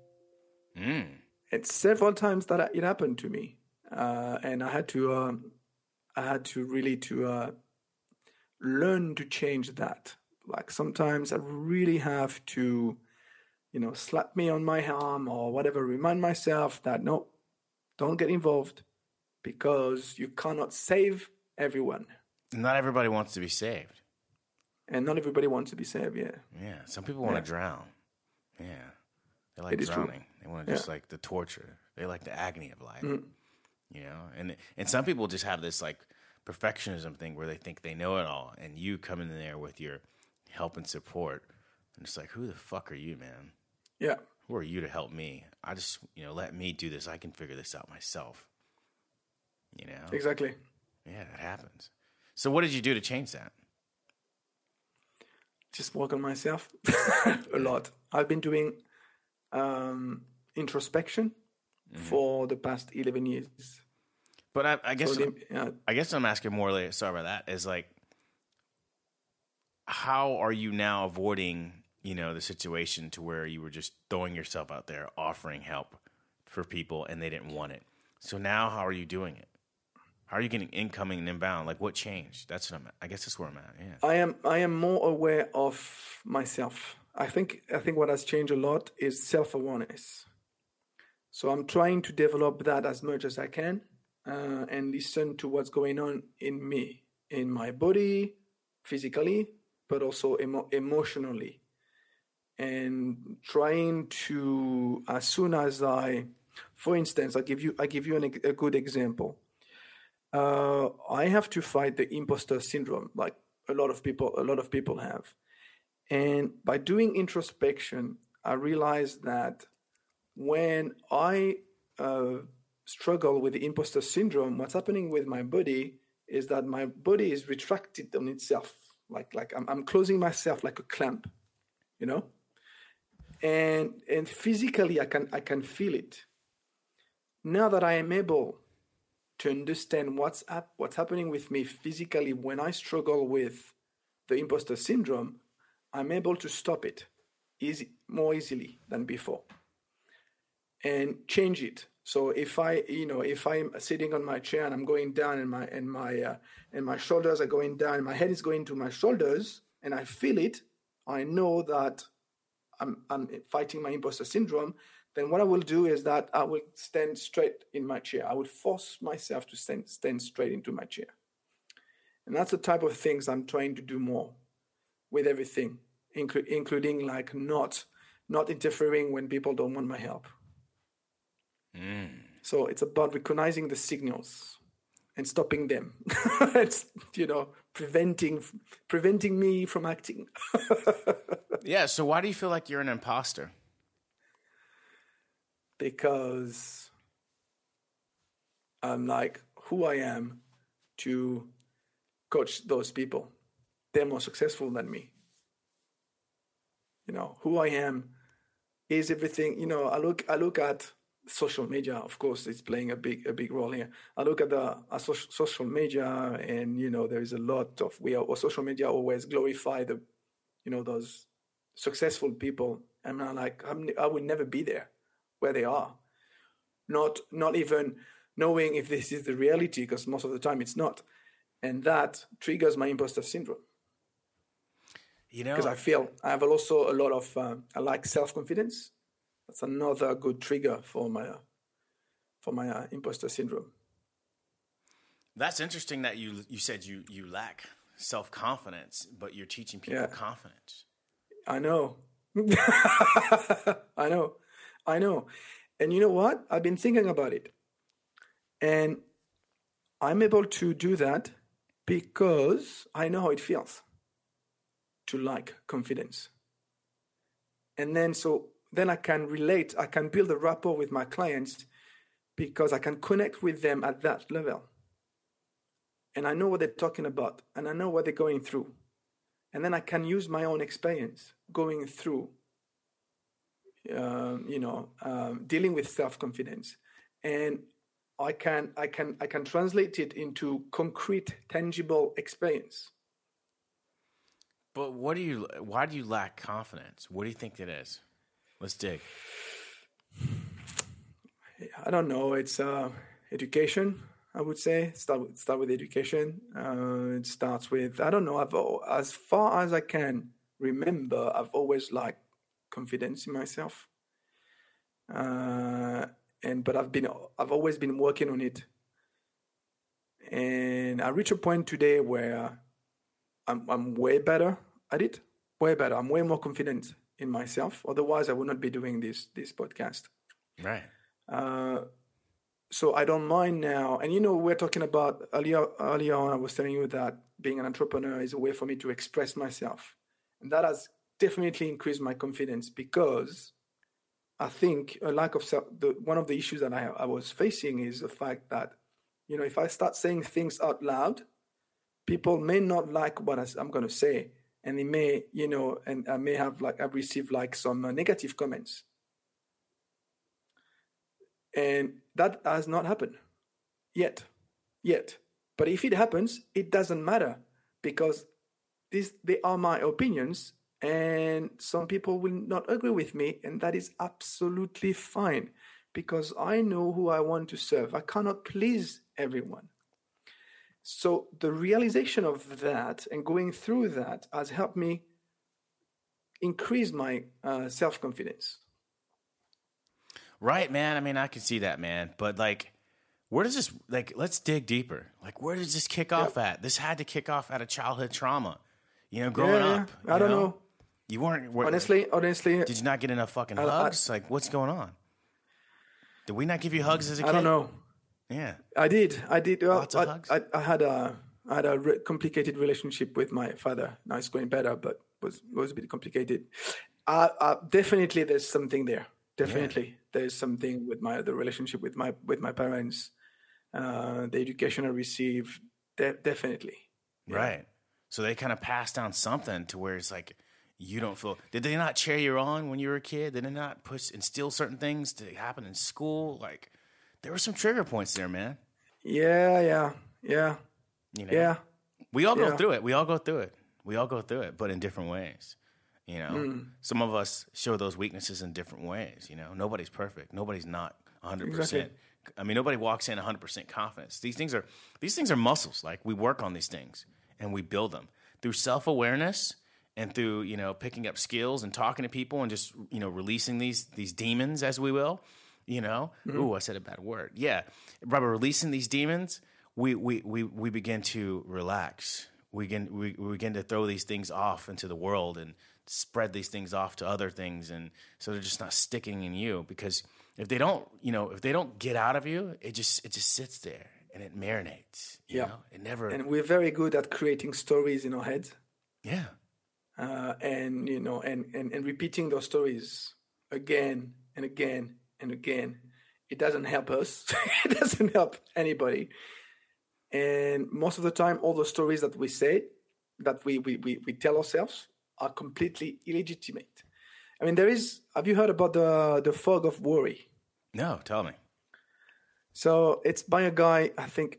Mm. And several times that it happened to me. Uh, and I had to um, I had to really to uh, learn to change that. Like sometimes I really have to, you know, slap me on my arm or whatever, remind myself that no, don't get involved. because you cannot save everyone, Not everybody wants to be saved. and not everybody wants to be saved. Yeah, Yeah, some people want to drown. Yeah, they like It true. drowning. They want to just like the torture. They like the agony of life. Mm-hmm. You know, and and some people just have this like perfectionism thing where they think they know it all, and you come in there with your help and support, and it's like, who the fuck are you, man? yeah, Who are you to help me? I just you know let me do this. I can figure this out myself. You know, exactly. yeah, that happens. So what did you do to change that? Just work on myself a lot. I've been doing um, introspection for the past eleven years. But I, I guess So yeah, I guess I'm asking more like sorry about that is like how are you now avoiding, you know, the situation to where you were just throwing yourself out there offering help for people and they didn't want it. So now how are you doing it? How are you getting incoming and inbound? Like what changed? That's what I'm at. I guess that's where I'm at. Yeah. I am I am more aware of myself. I think I think what has changed a lot is self awareness. So I'm trying to develop that as much as I can uh, and listen to what's going on in me, in my body, physically, but also emo- emotionally, and trying to as soon as I, for instance, I give you I give you an, a good example uh, I have to fight the imposter syndrome, like a lot of people, a lot of people have. And by doing introspection, I realized that when I uh, struggle with the imposter syndrome, what's happening with my body is that my body is retracted on itself, like like I'm, I'm closing myself like a clamp, you know. And and physically, I can I can feel it. Now that I am able to understand what's up, what's happening with me physically when I struggle with the imposter syndrome, I'm able to stop it easy, more easily than before and change it. So if I, you know, if I'm sitting on my chair and I'm going down and my and my uh, and my shoulders are going down, my head is going to my shoulders, and I feel it, I know that I'm I'm fighting my imposter syndrome. Then what I will do is that I will stand straight in my chair. I would force myself to stand stand straight into my chair, and that's the type of things I'm trying to do more with everything, inclu- including like not not interfering when people don't want my help. Mm. So it's about recognizing the signals and stopping them. it's you know preventing preventing me from acting. Yeah, so why do you feel like you're an imposter? Because I'm like who I am to coach those people. They're more successful than me. You know, who I am is everything. You know, I look I look at social media, of course, it's playing a big a big role here. I look at the uh, social, social media, and you know, there is a lot of we are or social media always glorify the, you know, those successful people, and I'm like I'm, I will never be there where they are, not not even knowing if this is the reality, because most of the time it's not, and that triggers my imposter syndrome You know, because I feel I have also a lot of um, I like self confidence. That's another good trigger for my uh, for my uh, imposter syndrome. that's interesting that you you said you you lack self confidence, but you're teaching people Yeah. confidence. I know, I know, I know, and you know what? I've been thinking about it, and I'm able to do that because I know how it feels to lack confidence. And then so then I can relate, I can build a rapport with my clients because I can connect with them at that level. And I know what they're talking about and I know what they're going through. And then I can use my own experience going through, um, you know, um, dealing with self confidence. And I can, I, can, I can translate it into concrete, tangible experience. But what do you? Why do you lack confidence? What do you think it is? Let's dig. I don't know. It's uh, education. I would say start with, start with education. Uh, it starts with I don't know. I've as far as I can remember, I've always liked confidence in myself. Uh, and but I've been I've always been working on it. and I reach a point today where I'm I'm way better at it, way better. I'm way more confident in myself. Otherwise, I would not be doing this this podcast. Right. Uh, so I don't mind now. And you know, we're talking about earlier earlier on. I was telling you that being an entrepreneur is a way for me to express myself, and that has definitely increased my confidence because I think a lack of self. The, one of the issues that I, I was facing is the fact that you know if I start saying things out loud, people may not like what I'm going to say, and they may you know, and I may have like I've received like some uh, negative comments and that has not happened yet yet but if it happens it doesn't matter because these they are my opinions and some people will not agree with me and that is absolutely fine because i know who i want to serve i cannot please everyone so the realization of that and going through that has helped me increase my uh, self-confidence Right, man. I mean, I can see that, man. But like, where does this like? Let's dig deeper. Like, where does this kick off at? This had to kick off at a childhood trauma. You know, growing Yeah, up. I don't know. You weren't. Were, honestly honestly did you not get enough fucking I- hugs? like, what's going on? Did we not give you hugs as a kid? i don't know Yeah. I did. I did. Well, Lots of I, hugs? I, I had a I had a re- complicated relationship with my father. Now it's going better, but was was a bit complicated. Uh, uh, definitely, there's something there. Definitely, there's something with my the relationship with my with my parents, uh, the education I received. De- definitely. Right. So they kind of passed down something to where it's like you don't feel. Did they not cheer you on when you were a kid? Did they not push instill certain things to happen in school? Like there were some trigger points there, man. Yeah, yeah, yeah, You know. yeah. We all go Yeah. through it. We all go through it. We all go through it, but in different ways. You know, Mm. some of us show those weaknesses in different ways. You know, nobody's perfect. Nobody's not 100%. Exactly. I mean, nobody walks in 100% confidence. These things are these things are muscles. Like we work on these things and we build them through self-awareness and through, you know, picking up skills and talking to people and just, you know, releasing these these demons as we will, you know. Mm-hmm. Ooh, I said a bad word. Yeah. By releasing these demons, we we we we begin to relax. We begin we, we begin to throw these things off into the world and spread these things off to other things and so they're just not sticking in you because if they don't you know if they don't get out of you it just it just sits there and it marinates you Yeah. know it never And we're very good at creating stories in our heads. yeah uh, and you know and, and and repeating those stories again and again and again. It doesn't help us. It doesn't help anybody. And most of the time all the stories that we say that we we, we, we tell ourselves are completely illegitimate. I mean there is have you heard about the the fog of worry? No tell me. So it's by a guy I think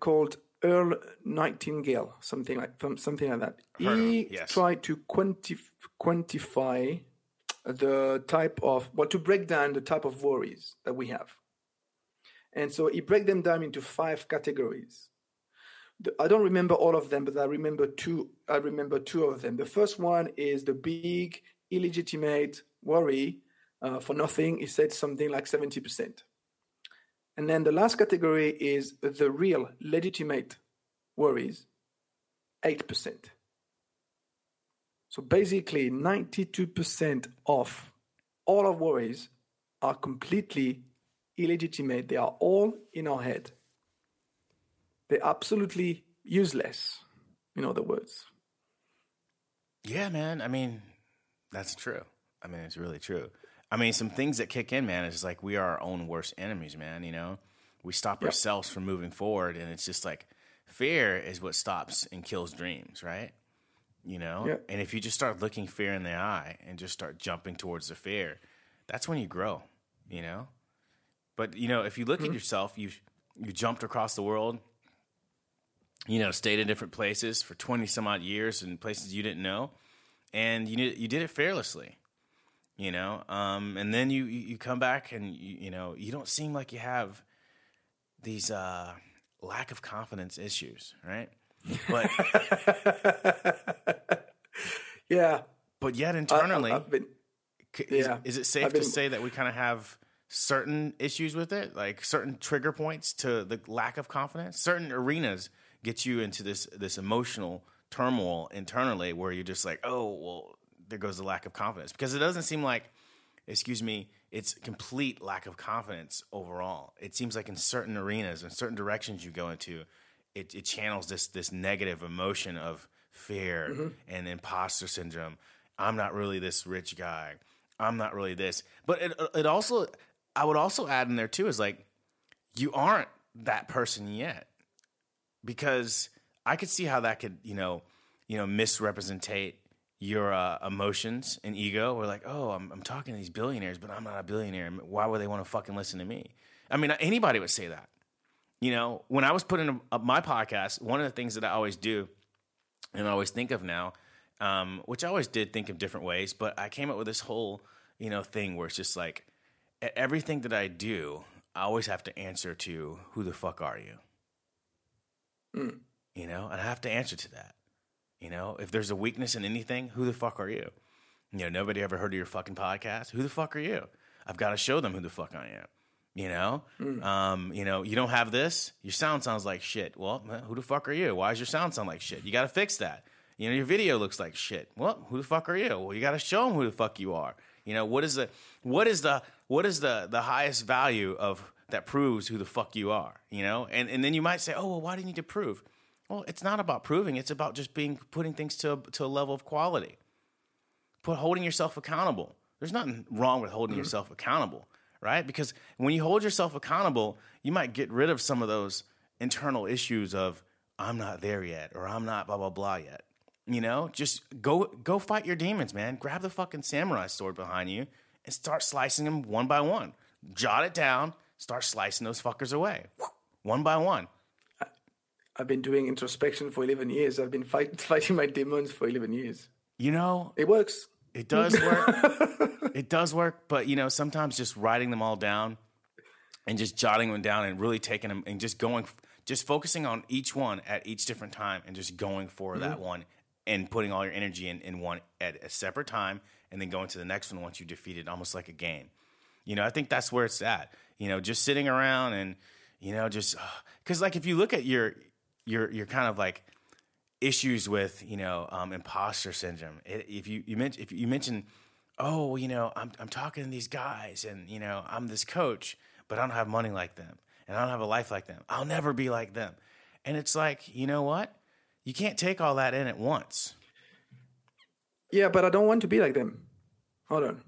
called Earl Nightingale, something like something like that. Heard he yes. tried to quantif- quantify the type of well to break down the type of worries that we have, and so he break them down into five categories. The, I don't remember all of them, but I remember two. I remember two of them. The first one is the big illegitimate worry uh, for nothing. He said something like seventy percent. And then the last category is the real legitimate worries, 8%. So basically, 92% of all our worries are completely illegitimate. They are all in our head. They're absolutely useless, in other words. yeah man i mean that's true i mean it's really true i mean some things that kick in man is like we are our own worst enemies man you know? We stop Yep. ourselves from moving forward and it's just like fear is what stops and kills dreams right? You know? Yep. and if you just start looking fear in the eye and just start jumping towards the fear that's when you grow you know? But you know if you look at mm-hmm. yourself you you jumped across the world you know stayed in different places for 20 some odd years in places you didn't know and you you did it fearlessly you know um, and then you you come back and you, you know you don't seem like you have these uh, lack of confidence issues right but Yeah. but yet I- I- internally I've been, c- is, yeah, is it safe I've to say that we kind of have certain issues with it, like certain trigger points to the lack of confidence. Certain arenas get you into this this emotional turmoil internally where you're just like, oh, well, there goes the lack of confidence because it doesn't seem like, excuse me, it's complete lack of confidence overall. It seems like in certain arenas and certain directions you go into, it, it channels this this negative emotion of fear Mm-hmm. and imposter syndrome. I'm not really this rich guy. I'm not really this. But it it also I would also add in there too is like you aren't that person yet because I could see how that could you know you know misrepresentate your uh, emotions and ego. We're like, oh, I'm, I'm talking to these billionaires, but I'm not a billionaire. Why would they want to fucking listen to me? I mean, anybody would say that. You know, when I was putting up my podcast, one of the things that I always do and I always think of now, um, which I always did think of different ways, but I came up with this whole, you know, thing where it's just like everything that I do, I always have to answer to who the fuck are you? You know, and I have to answer to that. You know, if there's a weakness in anything, who the fuck are you? You know, nobody ever heard of your fucking podcast. Who the fuck are you? I've got to show them who the fuck I am. You know, um, you know, you don't have this. Your sound sounds like shit. Well, who the fuck are you? Why does your sound sound like shit? You got to fix that. You know, your video looks like shit. Well, who the fuck are you? Well, you got to show them who the fuck you are. You know, what is the what is the what is the the highest value of that proves who the fuck you are? You know, and and then you might say, oh, well, why do you need to prove? Well, it's not about proving. It's about just being putting things to a, to a level of quality. Put holding yourself accountable. There's nothing wrong with holding mm-hmm. yourself accountable, right? Because when you hold yourself accountable, you might get rid of some of those internal issues of I'm not there yet or I'm not blah blah blah yet. You know, just go go fight your demons, man. Grab the fucking samurai sword behind you and start slicing them one by one. Jot it down. Start slicing those fuckers away, one by one. I've been doing introspection for 11 years. I've been fight, fighting my demons for 11 years. You know, It works. It does work. it does work, but you know, sometimes just writing them all down and just jotting them down and really taking them and just going, just focusing on each one at each different time and just going for that mm-hmm. one and putting all your energy in, in one at a separate time and then going to the next one once you defeat it, almost like a game. You know, I think that's where it's at. You know, just sitting around and you know, just because like if you look at your your your kind of like issues with you know um, imposter syndrome. It, if you you mention if you mention, oh, you know, I'm I'm talking to these guys, and you know, I'm this coach, but I don't have money like them, and I don't have a life like them. I'll never be like them. And it's like, you know what? You can't take all that in at once. Yeah, but I don't want to be like them. Hold on.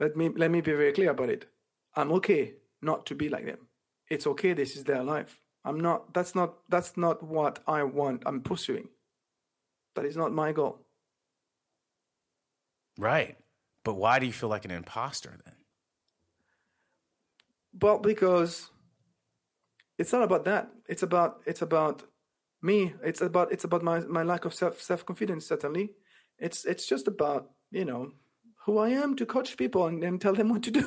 Let me let me be very clear about it. I'm okay not to be like them. It's okay. This is their life. I'm not. That's not. That's not what I want. I'm pursuing. That is not my goal. Right. But why do you feel like an imposter then? Well, because it's not about that. It's about it's about me. It's about it's about my, my lack of self self confidence. Certainly, it's it's just about you know who I am to coach people and, and tell them what to do.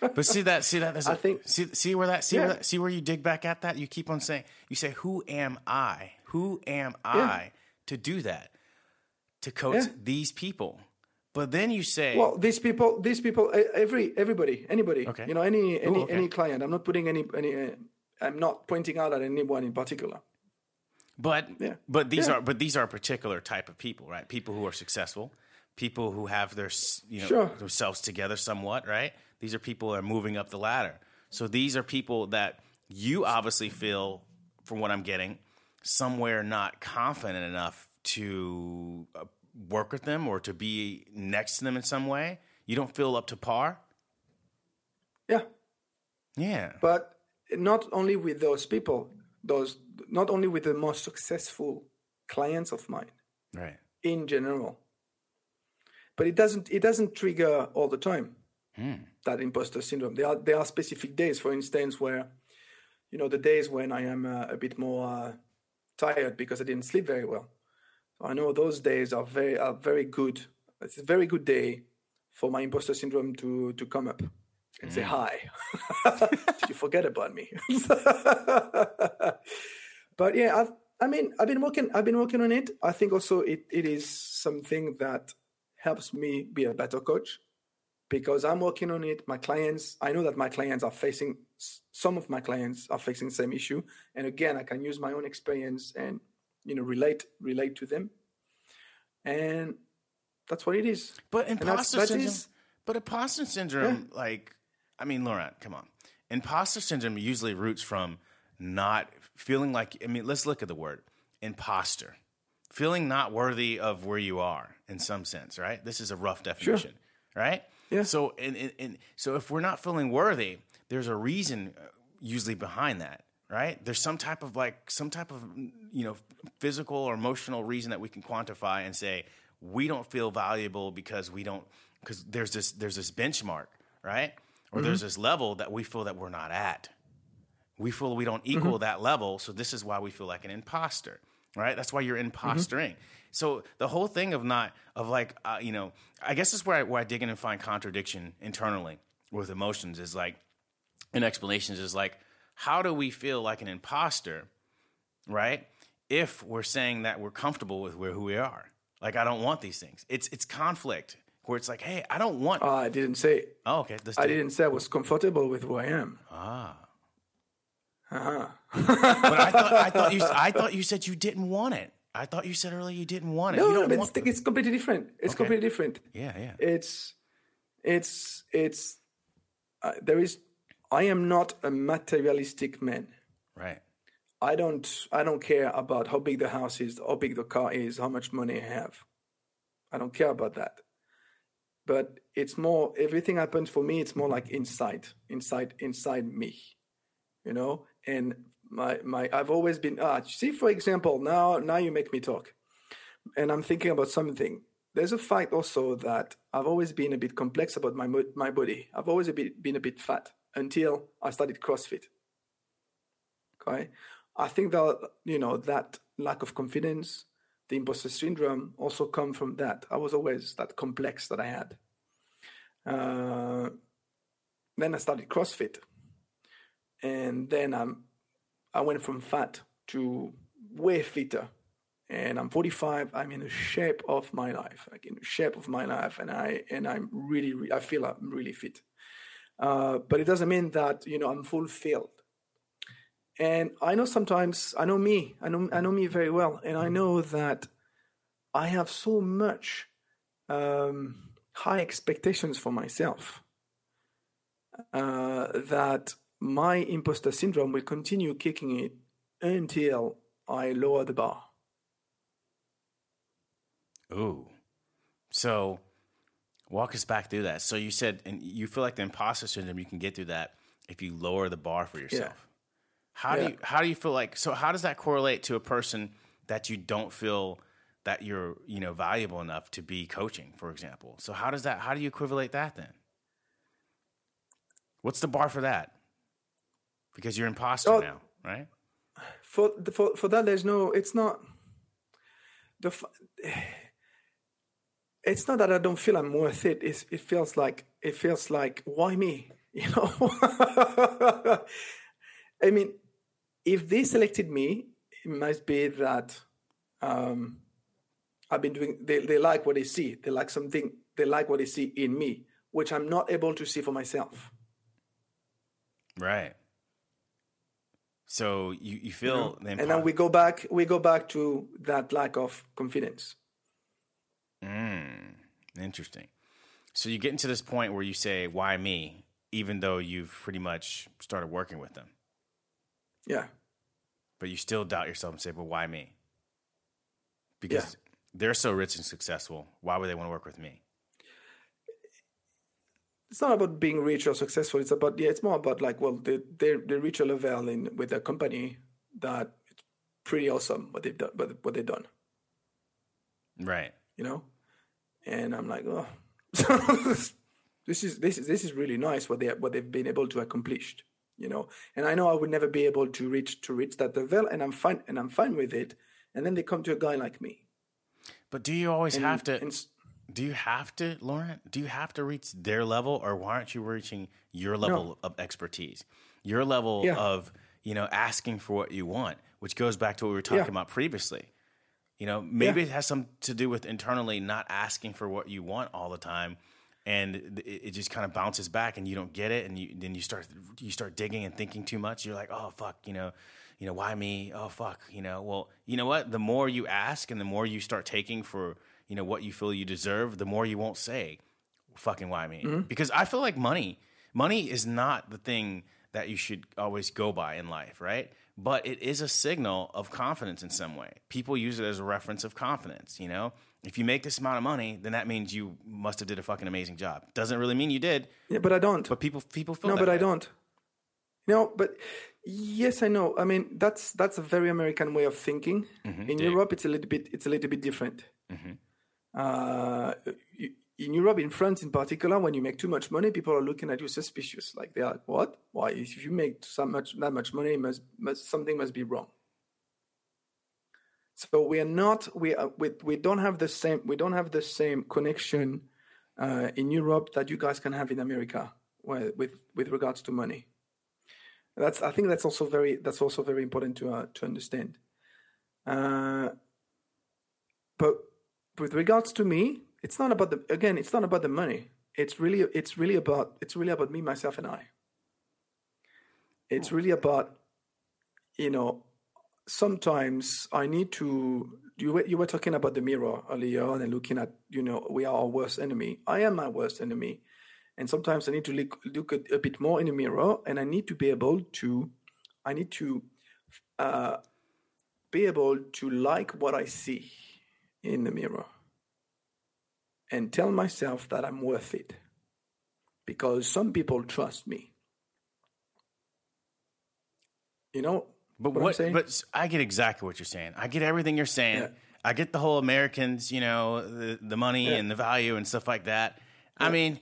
But see that, see that. I think- see see where that, see where that, see where you dig back at that. You keep on saying, you say, "Who am I? Who am I to do that? To coach Yeah. these people?" But then you say, well, these people, these people, every everybody, anybody, Okay. you know, any any okay. any client. I'm not putting any any. Uh, I'm not pointing out at anyone in particular. But Yeah. but these Yeah. are but these are a particular type of people, right? People who are successful, people who have their you know Sure. themselves together somewhat, right? These are people that are moving up the ladder. So these are people that you obviously feel, from what I'm getting, somewhere not confident enough to uh, work with them or to be next to them in some way. You don't feel up to par. Yeah, Yeah. but not only with those people, those not only with the most successful clients of mine Right. in general, but it doesn't it doesn't trigger all the time that imposter syndrome. There are there are specific days, for instance, where you know the days when I am uh, a bit more uh, tired because I didn't sleep very well. I know those days are very are very good. It's a very good day for my imposter syndrome to to come up and say hi. Did you forget about me? but yeah, I've, I mean, I've been working. I've been working on it. I think also it, it is something that helps me be a better coach because I'm working on it. My clients, I know that my clients are facing some of my clients are facing the same issue, and again, I can use my own experience and you know relate relate to them, and that's what it is. But imposter syndrome. Is, but imposter syndrome, yeah. like, I mean, Laurent, come on. Imposter syndrome usually roots from not feeling like. I mean, let's look at the word imposter, feeling not worthy of where you are in some sense, right? This is a rough definition, sure. right? Yeah. So, and, and, and so if we're not feeling worthy, there's a reason uh, usually behind that, right? There's some type of like some type of you know physical or emotional reason that we can quantify and say we don't feel valuable because we don't because there's this there's this benchmark, right? Or mm-hmm. there's this level that we feel that we're not at. We feel we don't equal mm-hmm. that level, so this is why we feel like an imposter, right? That's why you're impostering. Mm-hmm. So the whole thing of not of like uh, you know, I guess that's where I, where I dig in and find contradiction internally with emotions is like, and explanations is like, how do we feel like an imposter, right? If we're saying that we're comfortable with where who we are, like I don't want these things. It's it's conflict where it's like, hey, I don't want. Uh, I didn't say. Oh, okay. I didn't say I was comfortable with who I am. Ah. Uh-huh. But I thought I thought you I thought you said you didn't want it. I thought you said earlier you didn't want it. No, no, it's, it's, completely different. It's okay. completely different. Yeah, yeah. It's, it's, it's. Uh, there is. I am not a materialistic man. Right. I don't. I don't care about how big the house is, how big the car is, how much money I have. I don't care about that. But it's more. Everything happens for me. It's more like inside, inside, inside me. You know, and my my I've always been ah see for example now now you make me talk and I'm thinking about something. There's a fact also that I've always been a bit complex about my my body. I've always a bit, been a bit fat until I started CrossFit. Okay? I think that you know that lack of confidence the imposter syndrome also come from that. I was always that complex that I had. Uh, then I started CrossFit. And then I'm I went from fat to way fitter. And I'm 45. I'm in the shape of my life, like in the shape of my life, and I and I'm really, I feel I'm really fit. Uh, but it doesn't mean that you know I'm fulfilled. And I know sometimes I know me. I know I know me very well, and I know that I have so much um, high expectations for myself uh, that my imposter syndrome will continue kicking it until I lower the bar. Ooh. So walk us back through that. So you said and you feel like the imposter syndrome you can get through that if you lower the bar for yourself. Yeah. How yeah. do you how do you feel like so how does that correlate to a person that you don't feel that you're, you know, valuable enough to be coaching, for example? So how does that how do you equivalate that then? What's the bar for that? Because you're imposter oh, now, right? For for for that, there's no. It's not the. It's not that I don't feel I'm worth it. It's, it feels like it feels like why me? You know. I mean, if they selected me, it must be that um, I've been doing. They they like what they see. They like something. They like what they see in me, which I'm not able to see for myself. Right. So you, you feel the and then we go back we go back to that lack of confidence. Mm, interesting. So you get into this point where you say, "Why me?" Even though you've pretty much started working with them. Yeah. But you still doubt yourself and say, "But why me?" Because yeah. they're so rich and successful. Why would they want to work with me? It's not about being rich or successful. It's about yeah, it's more about like well, they they they reach a level in with a company that it's pretty awesome what they've done, what, what they've done. Right. You know, and I'm like, oh, this is this is this is really nice what they what they've been able to accomplish. You know, and I know I would never be able to reach to reach that level, and I'm fine and I'm fine with it. And then they come to a guy like me. But do you always and, have to? And, do you have to, Laurent? Do you have to reach their level, or why aren't you reaching your level no. of expertise, your level yeah. of you know asking for what you want, which goes back to what we were talking yeah. about previously. You know, maybe yeah. it has something to do with internally not asking for what you want all the time, and it, it just kind of bounces back, and you don't get it, and you then you start you start digging and thinking too much. You're like, oh fuck, you know, you know, why me? Oh fuck, you know. Well, you know what? The more you ask, and the more you start taking for you know what you feel you deserve, the more you won't say, fucking why me? Because I feel like money, money is not the thing that you should always go by in life, right? But it is a signal of confidence in some way. People use it as a reference of confidence, you know? If you make this amount of money, then that means you must have did a fucking amazing job. Doesn't really mean you did, Yeah, but I don't. but people people feel no, that but I don't. No, but yes, I know. I mean, that's that's a very American way of thinking. Mm-hmm. In Europe, it's a little bit it's a little bit different. Uh, in Europe, in France in particular, when you make too much money, people are looking at you suspicious. Like they are, what? Why? If you make so much that much money, must, must something must be wrong. So we are not we are, we we don't have the same we don't have the same connection uh, in Europe that you guys can have in America with with, with regards to money. That's I think that's also very that's also very important to uh, to understand. Uh, but with regards to me, it's not about the again. It's not about the money. It's really it's really about it's really about me, myself, and I. It's really about you know sometimes I need to. You were, you were talking about the mirror earlier on and looking at, you know, we are our worst enemy. I am my worst enemy. And sometimes I need to look, look a, a bit more in the mirror and I need to be able to, I need to uh, be able to like what I see in the mirror and tell myself that I'm worth it because some people trust me. You know, But what I'm what? saying? but I get exactly what you're saying. I get everything you're saying. Yeah. I get the whole Americans, you know, the the money and the value and stuff like that. I mean,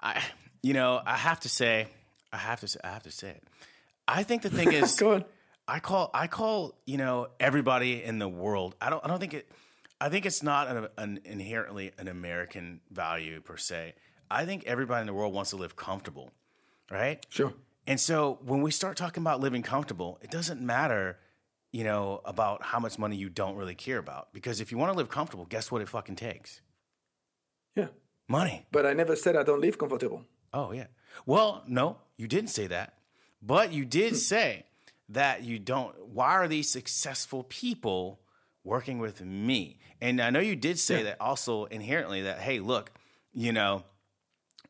I you know, I have to say, I have to say, I have to say it. I think the thing is. I call I call you know everybody in the world. I don't I don't think it. I think it's not an, an inherently an American value per se. I think everybody in the world wants to live comfortable, right? Sure. And so when we start talking about living comfortable, it doesn't matter, you know, about how much money you don't really care about. Because if you want to live comfortable, guess what it fucking takes? Yeah. Money. But I never said I don't live comfortable. Oh, yeah. Well, no, you didn't say that. But you Hmm. did say that you don't. Why are these successful people working with me? And I know you did say Yeah. that also inherently that, hey, look, you know,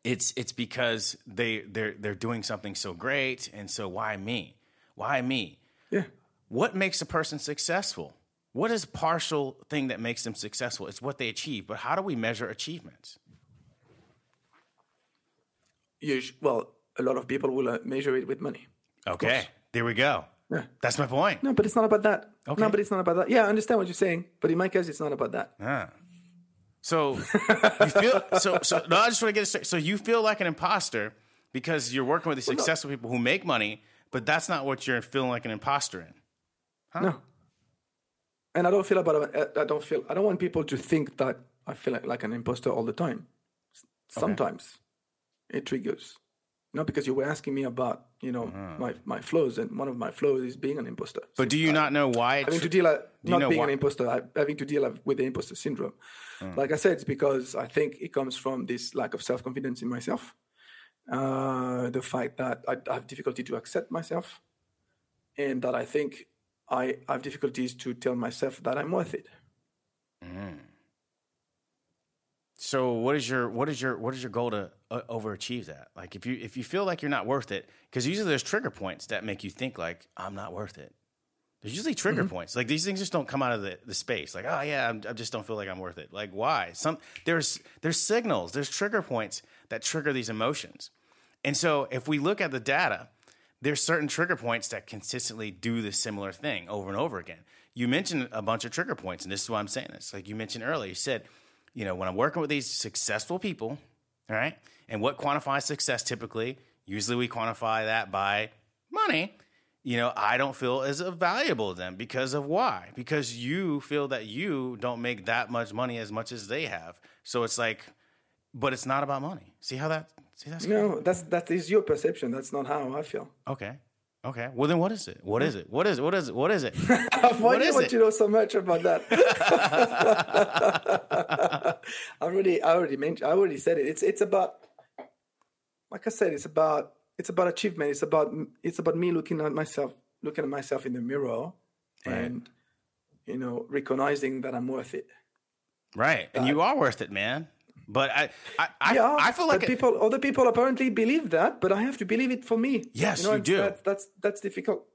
it's it's because they they're they're doing something so great, and so why me? Why me? Yeah. What makes a person successful? What is partial thing that makes them successful? It's what they achieve. But how do we measure achievements? You well, a lot of people will uh, measure it with money. Okay, there we go. That's my point. No, but it's not about that. Okay. No, but it's not about that. Yeah, I understand what you're saying, but in my case, it's not about that. Yeah. So you feel so so no, I just want to get it straight. So you feel like an imposter because you're working with these successful people who make money, but that's not what you're feeling like an imposter in. No. And I don't feel about it. I don't feel. I don't want people to think that I feel like, like an imposter all the time. Sometimes it triggers. Not because you were asking me about you know my my flows, and one of my flows is being an imposter. But do you not know why? Having to deal uh, you not being why? an imposter, uh, having to deal with the imposter syndrome. Like I said, it's because I think it comes from this lack of self confidence in myself, uh, the fact that I, I have difficulty to accept myself, and that I think I have difficulties to tell myself that I'm worth it. So what is your what is your what is your goal to uh, overachieve that? Like if you if you feel like you're not worth it, because usually there's trigger points that make you think like I'm not worth it. There's usually trigger points. Like these things just don't come out of the, the space. Like oh yeah, I'm, I just don't feel like I'm worth it. Like why? Some there's there's signals. There's trigger points that trigger these emotions. And so if we look at the data, there's certain trigger points that consistently do the similar thing over and over again. You mentioned a bunch of trigger points, and this is why I'm saying this. Like you mentioned earlier, you said, you know, when I'm working with these successful people, all right, and what quantifies success typically, usually we quantify that by money. You know, I don't feel as valuable to them because of why? Because you feel that you don't make that much money as much as they have. So it's like, but it's not about money. See how that? See that's No, that's that is your perception. That's not how I feel. Okay. Okay. Well, then what is it? What is it? What is it? What is it? What is it? Why What do you want to know so much about that? I already, I already mentioned, I already said it. It's, it's about, like I said, it's about, it's about achievement. It's about, it's about me looking at myself, looking at myself in the mirror, and you know, recognizing that I'm worth it. Right. And you are worth it, man. But I, I, I, yeah, I feel like it- people, other people apparently believe that, but I have to believe it for me. Yes, know, you do. That's, that's that's difficult.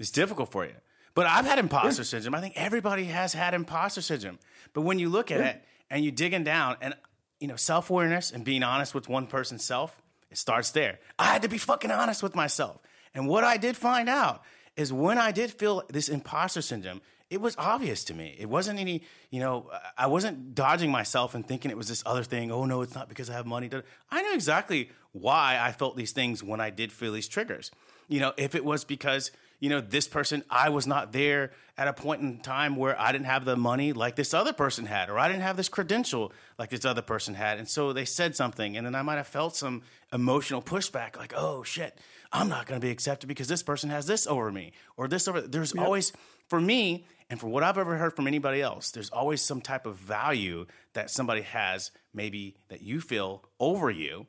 It's difficult for you. But I've had imposter syndrome. I think everybody has had imposter syndrome. But when you look at it and you digging down and you know, self-awareness and being honest with one person's self, it starts there. I had to be fucking honest with myself. And what I did find out is when I did feel this imposter syndrome, it was obvious to me. It wasn't any, you know, I wasn't dodging myself and thinking it was this other thing. Oh no, it's not because I have money. I knew exactly why I felt these things when I did feel these triggers. You know, if it was because you know, this person, I was not there at a point in time where I didn't have the money like this other person had, or I didn't have this credential like this other person had. And so they said something, and then I might have felt some emotional pushback, like, oh shit, I'm not going to be accepted because this person has this over me, or this over. There's always, for me, and for what I've ever heard from anybody else, there's always some type of value that somebody has, maybe that you feel over you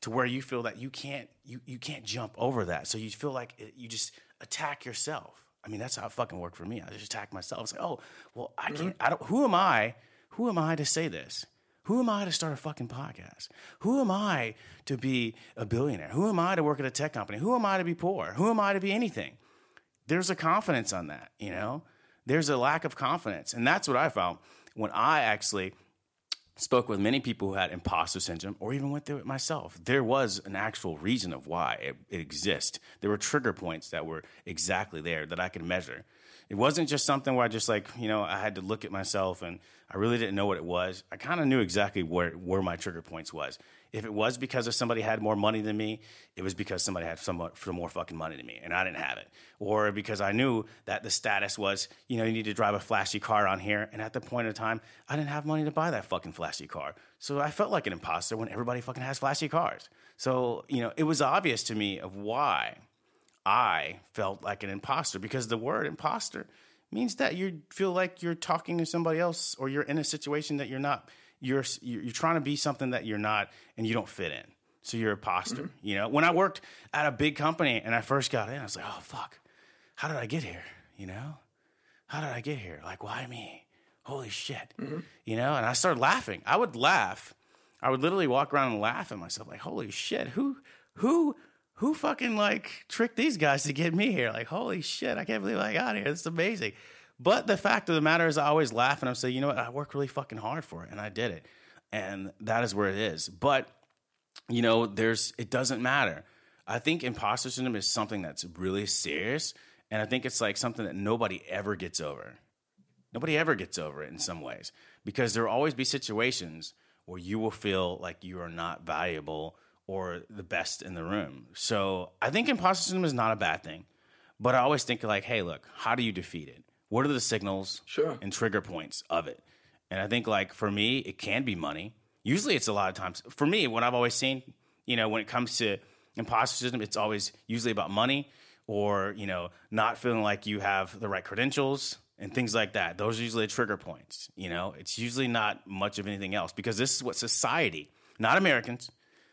to where you feel that you can't you you can't jump over that. So you feel like it, you just attack yourself. I mean, that's how it fucking worked for me. I just attack myself. It's like, oh, well, I mm-hmm. can't. I don't. Who am I? Who am I to say this? Who am I to start a fucking podcast? Who am I to be a billionaire? Who am I to work at a tech company? Who am I to be poor? Who am I to be anything? There's a confidence on that, you know. There's a lack of confidence, and that's what I found when I actually spoke with many people who had imposter syndrome or even went through it myself. There was an actual reason of why it, it exists. There were trigger points that were exactly there that I could measure. It wasn't just something where I just like, you know, I had to look at myself and I really didn't know what it was. I kind of knew exactly where, where my trigger points was. If it was because of somebody had more money than me, it was because somebody had some, some more fucking money than me and I didn't have it. Or because I knew that the status was, you know, you need to drive a flashy car on here. And at the point in time, I didn't have money to buy that fucking flashy car. So I felt like an imposter when everybody fucking has flashy cars. So, you know, it was obvious to me of why I felt like an imposter because the word imposter means that you feel like you're talking to somebody else or you're in a situation that you're not you're you're trying to be something that you're not and you don't fit in. So you're a imposter. Mm-hmm. You know, when I worked at a big company and I first got in, I was like, "Oh fuck. How did I get here?" You know? How did I get here? Like, why me? Holy shit. Mm-hmm. You know, and I started laughing. I would laugh. I would literally walk around and laugh at myself like, "Holy shit. Who who who fucking like tricked these guys to get me here? Like, holy shit, I can't believe I got here. It's amazing. But the fact of the matter is, I always laugh and I'm saying, you know what? I worked really fucking hard for it and I did it. And that is where it is. But, you know, there's, it doesn't matter. I think imposter syndrome is something that's really serious. And I think it's like something that nobody ever gets over. Nobody ever gets over it in some ways because there will always be situations where you will feel like you are not valuable or the best in the room. So I think imposter syndrome is not a bad thing, but I always think like, hey, look, how do you defeat it? What are the signals Sure. and trigger points of it? And I think like for me, it can be money. Usually, it's a lot of times for me. What I've always seen, you know, when it comes to imposter syndrome, it's always usually about money or you know not feeling like you have the right credentials and things like that. Those are usually the trigger points. You know, it's usually not much of anything else because this is what society, not Americans,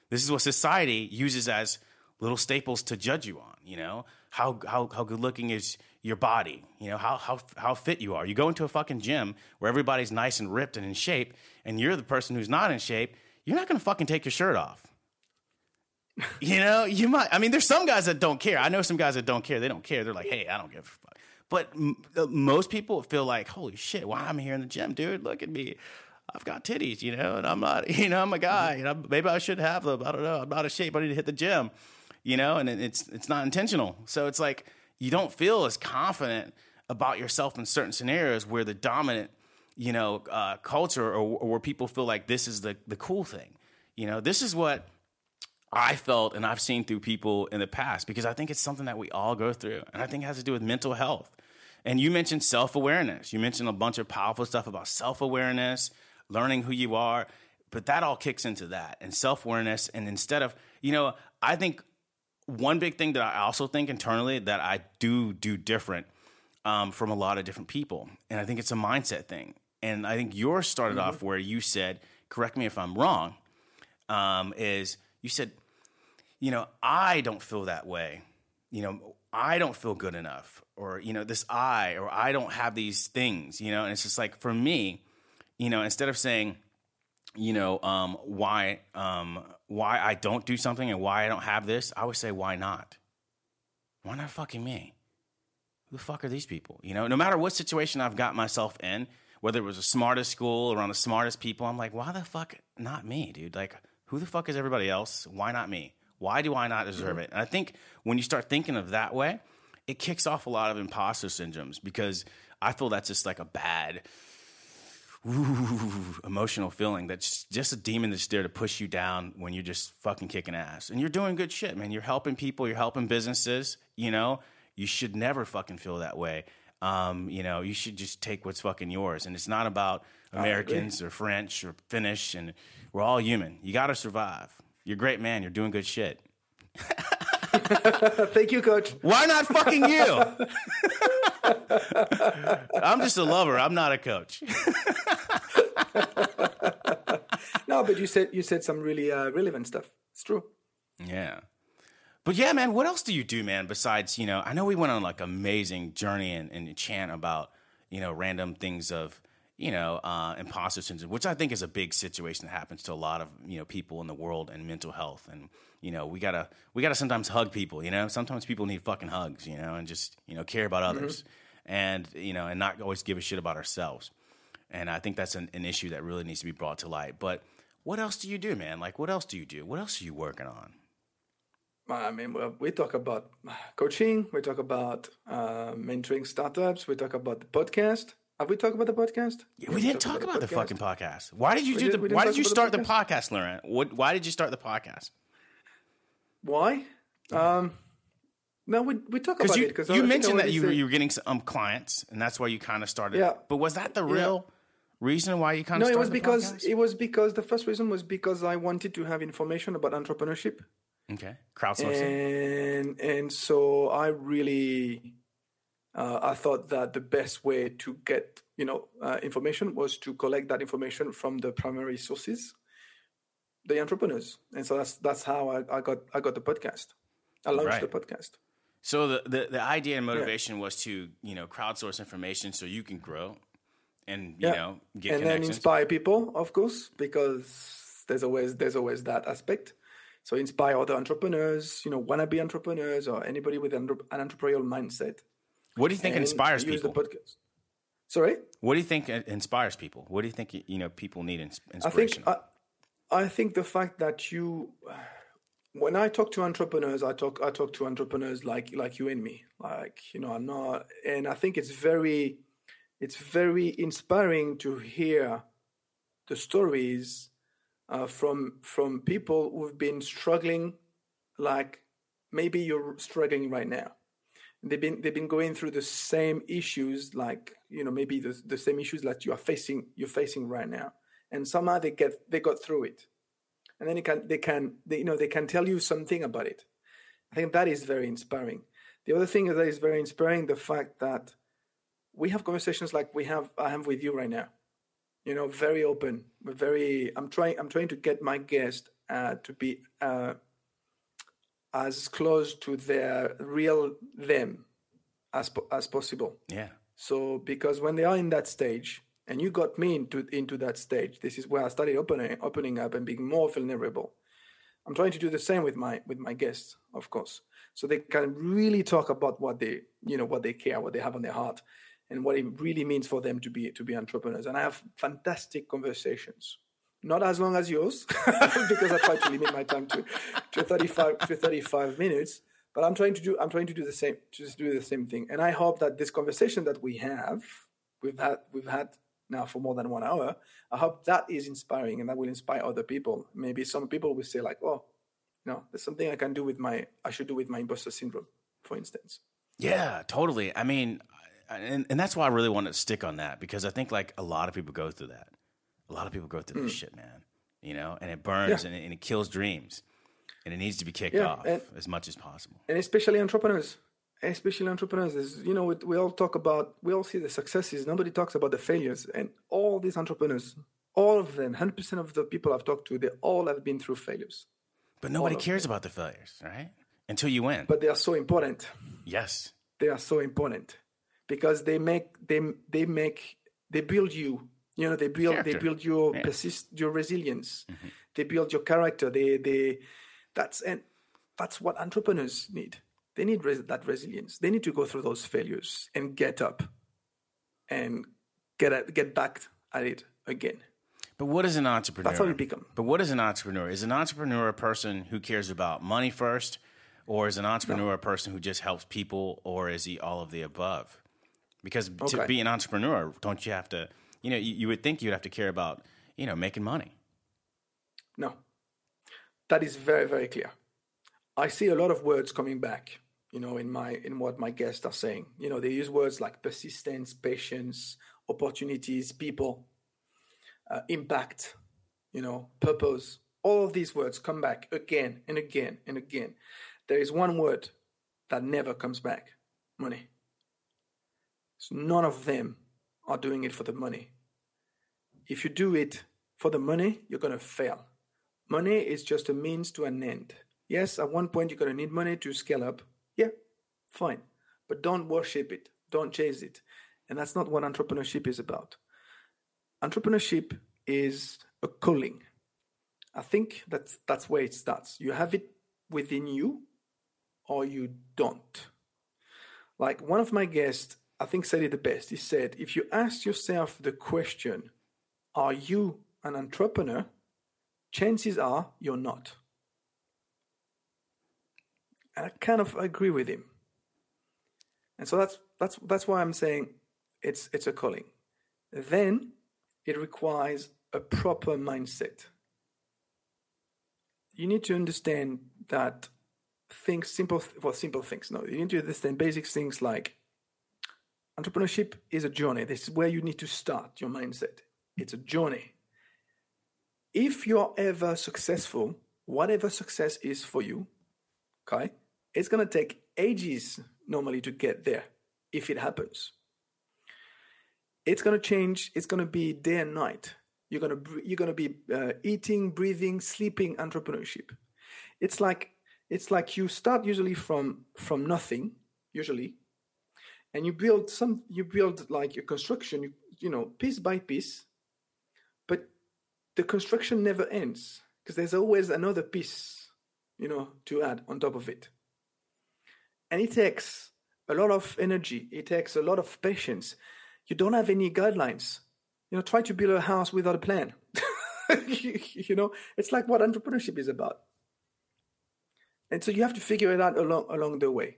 this is what society uses as little staples to judge you on. You know, how how how good looking is your body? You know, how how how fit you are. You go into a fucking gym where everybody's nice and ripped and in shape, and you're the person who's not in shape. You're not gonna fucking take your shirt off. You know, you might. I mean, there's some guys that don't care. I know some guys that don't care. They don't care. They're like, hey, I don't give a fuck. But m- most people feel like, holy shit, why am I here in the gym, dude? Look at me. I've got titties, you know, and I'm not, you know, I'm a guy. You know, maybe I should have them. I don't know. I'm not a shape. I need to hit the gym, you know, and it's it's not intentional. So it's like you don't feel as confident about yourself in certain scenarios where the dominant, you know, uh, culture or, or where people feel like this is the the cool thing. You know, this is what I felt and I've seen through people in the past because I think it's something that we all go through. And I think it has to do with mental health. And you mentioned self awareness. You mentioned a bunch of powerful stuff about self awareness, learning who you are. But that all kicks into that and self awareness. And instead of, you know, I think one big thing that I also think internally that I do do different um, from a lot of different people, and I think it's a mindset thing. And I think yours started off where you said, correct me if I'm wrong, um, is you said, you know, I don't feel that way. You know, I don't feel good enough, or you know, this I, or I don't have these things. You know, and it's just like for me, you know, instead of saying, you know, um, why, um, why I don't do something and why I don't have this, I would say, why not? Why not fucking me? Who the fuck are these people? You know, no matter what situation I've got myself in, whether it was the smartest school around the smartest people, I'm like, why the fuck not me, dude? Like, who the fuck is everybody else? Why not me? Why do I not deserve mm-hmm. it? And I think when you start thinking of that way, it kicks off a lot of imposter syndromes because I feel that's just like a bad, ooh, emotional feeling that's just a demon that's there to push you down when you're just fucking kicking ass. And you're doing good shit, man. You're helping people, you're helping businesses, you know? You should never fucking feel that way. Um, you know, you should just take what's fucking yours. And it's not about Americans or French or Finnish, and we're all human. You got to survive. You're a great man. You're doing good shit. Thank you, coach. Why not fucking you? I'm just a lover. I'm not a coach. No, but you said you said some really uh, relevant stuff. It's true. Yeah. But yeah, man, what else do you do, man? Besides, you know, I know we went on like amazing journey and, and chant about, you know, random things of, you know, uh, imposter syndrome, which I think is a big situation that happens to a lot of, you know, people in the world and mental health. And, you know, we gotta we gotta sometimes hug people, you know. Sometimes people need fucking hugs, you know, and just, you know, care about others. And, you know, and not always give a shit about ourselves. And I think that's an, an issue that really needs to be brought to light. But what else do you do, man? Like, what else do you do? What else are you working on? I mean, well, we talk about coaching. We talk about uh, mentoring startups. We talk about the podcast. Have we talked about the podcast? Yeah, we didn't talk about the fucking podcast. Why did you We do did- the? Why did you start the the podcast, Laurent? What? Why did you start the podcast? Why? Um, no, we we talk about you it. Because you mentioned that you were, you were getting some clients, and that's why you kind of started. Yeah. But was that the real reason why you can't? No, it was because podcast? it was because the first reason was because I wanted to have information about entrepreneurship, okay, crowdsourcing. and and so I really uh, I thought that the best way to get you know uh, information was to collect that information from the primary sources, the entrepreneurs, and so that's that's how I, I got I got the podcast. I launched Right. the podcast. So the, the the idea and motivation was to you know crowdsource information so you can grow, and you Yeah. know get and then inspire people, of course, because there's always there's always that aspect. So inspire other entrepreneurs, you know, wannabe entrepreneurs or anybody with an, an entrepreneurial mindset. what do you think and inspires use people? the podcast. Sorry, What do you think inspires people? What do you think you know people need ins- I inspiration? think I, I think the fact that you, when I talk to entrepreneurs, I talk I talk to entrepreneurs like like you and me, like you know, I'm not, and I think it's very, it's very inspiring to hear the stories uh, from from people who've been struggling, like maybe you're struggling right now. They've been they've been going through the same issues, like you know maybe the the same issues that you are facing you're facing right now, and somehow they get they got through it, and then they can they can they, you know they can tell you something about it. I think that is very inspiring. The other thing that is very inspiring the fact that we have conversations like we have I have with you right now. You know very open we're very i'm trying i'm trying to get my guest uh, to be uh, as close to their real them as po- as possible. Yeah, so because when they are in that stage and you got me into into that stage this is where i started opening opening up and being more vulnerable. I'm trying to do the same with my with my guests of course. So they can really talk about what they you know what they care what they have on their heart and what it really means for them to be to be entrepreneurs. And i have fantastic conversations not as long as yours because i try to limit my time to to 35 to 35 minutes but i'm trying to do i'm trying to do the same just do the same thing. And i hope that this conversation that we have we've had we've had now for more than one hour i hope that is inspiring and that will inspire other people. Maybe some people will say like oh no there's something i can do with my i should do with my imposter syndrome for instance. Yeah, totally. I mean, and and that's why I really wanted to stick on that because I think like a lot of people go through that. A lot of people go through this mm. shit, man. You know, and it burns Yeah. and, it, and it kills dreams. and it needs to be kicked Yeah, off and- as much as possible. and especially entrepreneurs especially entrepreneurs is you know we, we all talk about we all see the successes nobody talks about the failures and all these entrepreneurs all of them 100% of the people i've talked to they all have been through failures But nobody cares about the failures, right? Until you win. but they are so important yes. they are so important because they make they they make they build you you know they build they build your Yeah. persist your resilience mm-hmm. they build your character they they that's and that's what entrepreneurs need they need res- that resilience they need to go through those failures and get up and get at, get back at it again But what is an entrepreneur? That's how you become. But what is an entrepreneur? Is an entrepreneur a person who cares about money first, or is an entrepreneur a person who just helps people, or is he all of the above? Because to be an entrepreneur, don't you have to? You know, you, you would think you'd have to care about you know making money. No. That is very, very clear. I see a lot of words coming back, you know, in my in what my guests are saying. You know, they use words like persistence, patience, opportunities, people, uh, impact, you know, purpose. All of these words come back again and again and again. There is one word that never comes back money. So none of them are doing it for the money. If you do it for the money, you're going to fail. Money is just a means to an end. Yes, at one point you're going to need money to scale up. Yeah, fine. But don't worship it, don't chase it. And that's not what entrepreneurship is about. Entrepreneurship is a calling. I think that's that's where it starts. You have it within you or you don't. Like one of my guests, I think said it the best. He said, if you ask yourself the question, are you an entrepreneur? Chances are you're not. And I kind of agree with him. And so that's that's that's why I'm saying it's it's a calling. Then it requires a proper mindset. You need to understand that things simple well simple things. No, you need to understand basic things like entrepreneurship is a journey. This is where you need to start your mindset. It's a journey. If you're ever successful, whatever success is for you, okay, it's gonna take ages normally to get there if it happens. It's gonna change. It's gonna be day and night. You're gonna you're gonna be uh, eating, breathing, sleeping entrepreneurship. It's like it's like you start usually from from nothing usually, and you build some you build like a construction you, you know piece by piece, but the construction never ends because there's always another piece you know to add on top of it. And it takes a lot of energy it takes a lot of patience. You don't have any guidelines. You know try to build a house without a plan. You, you know it's like what entrepreneurship is about. And so you have to figure it out along along the way.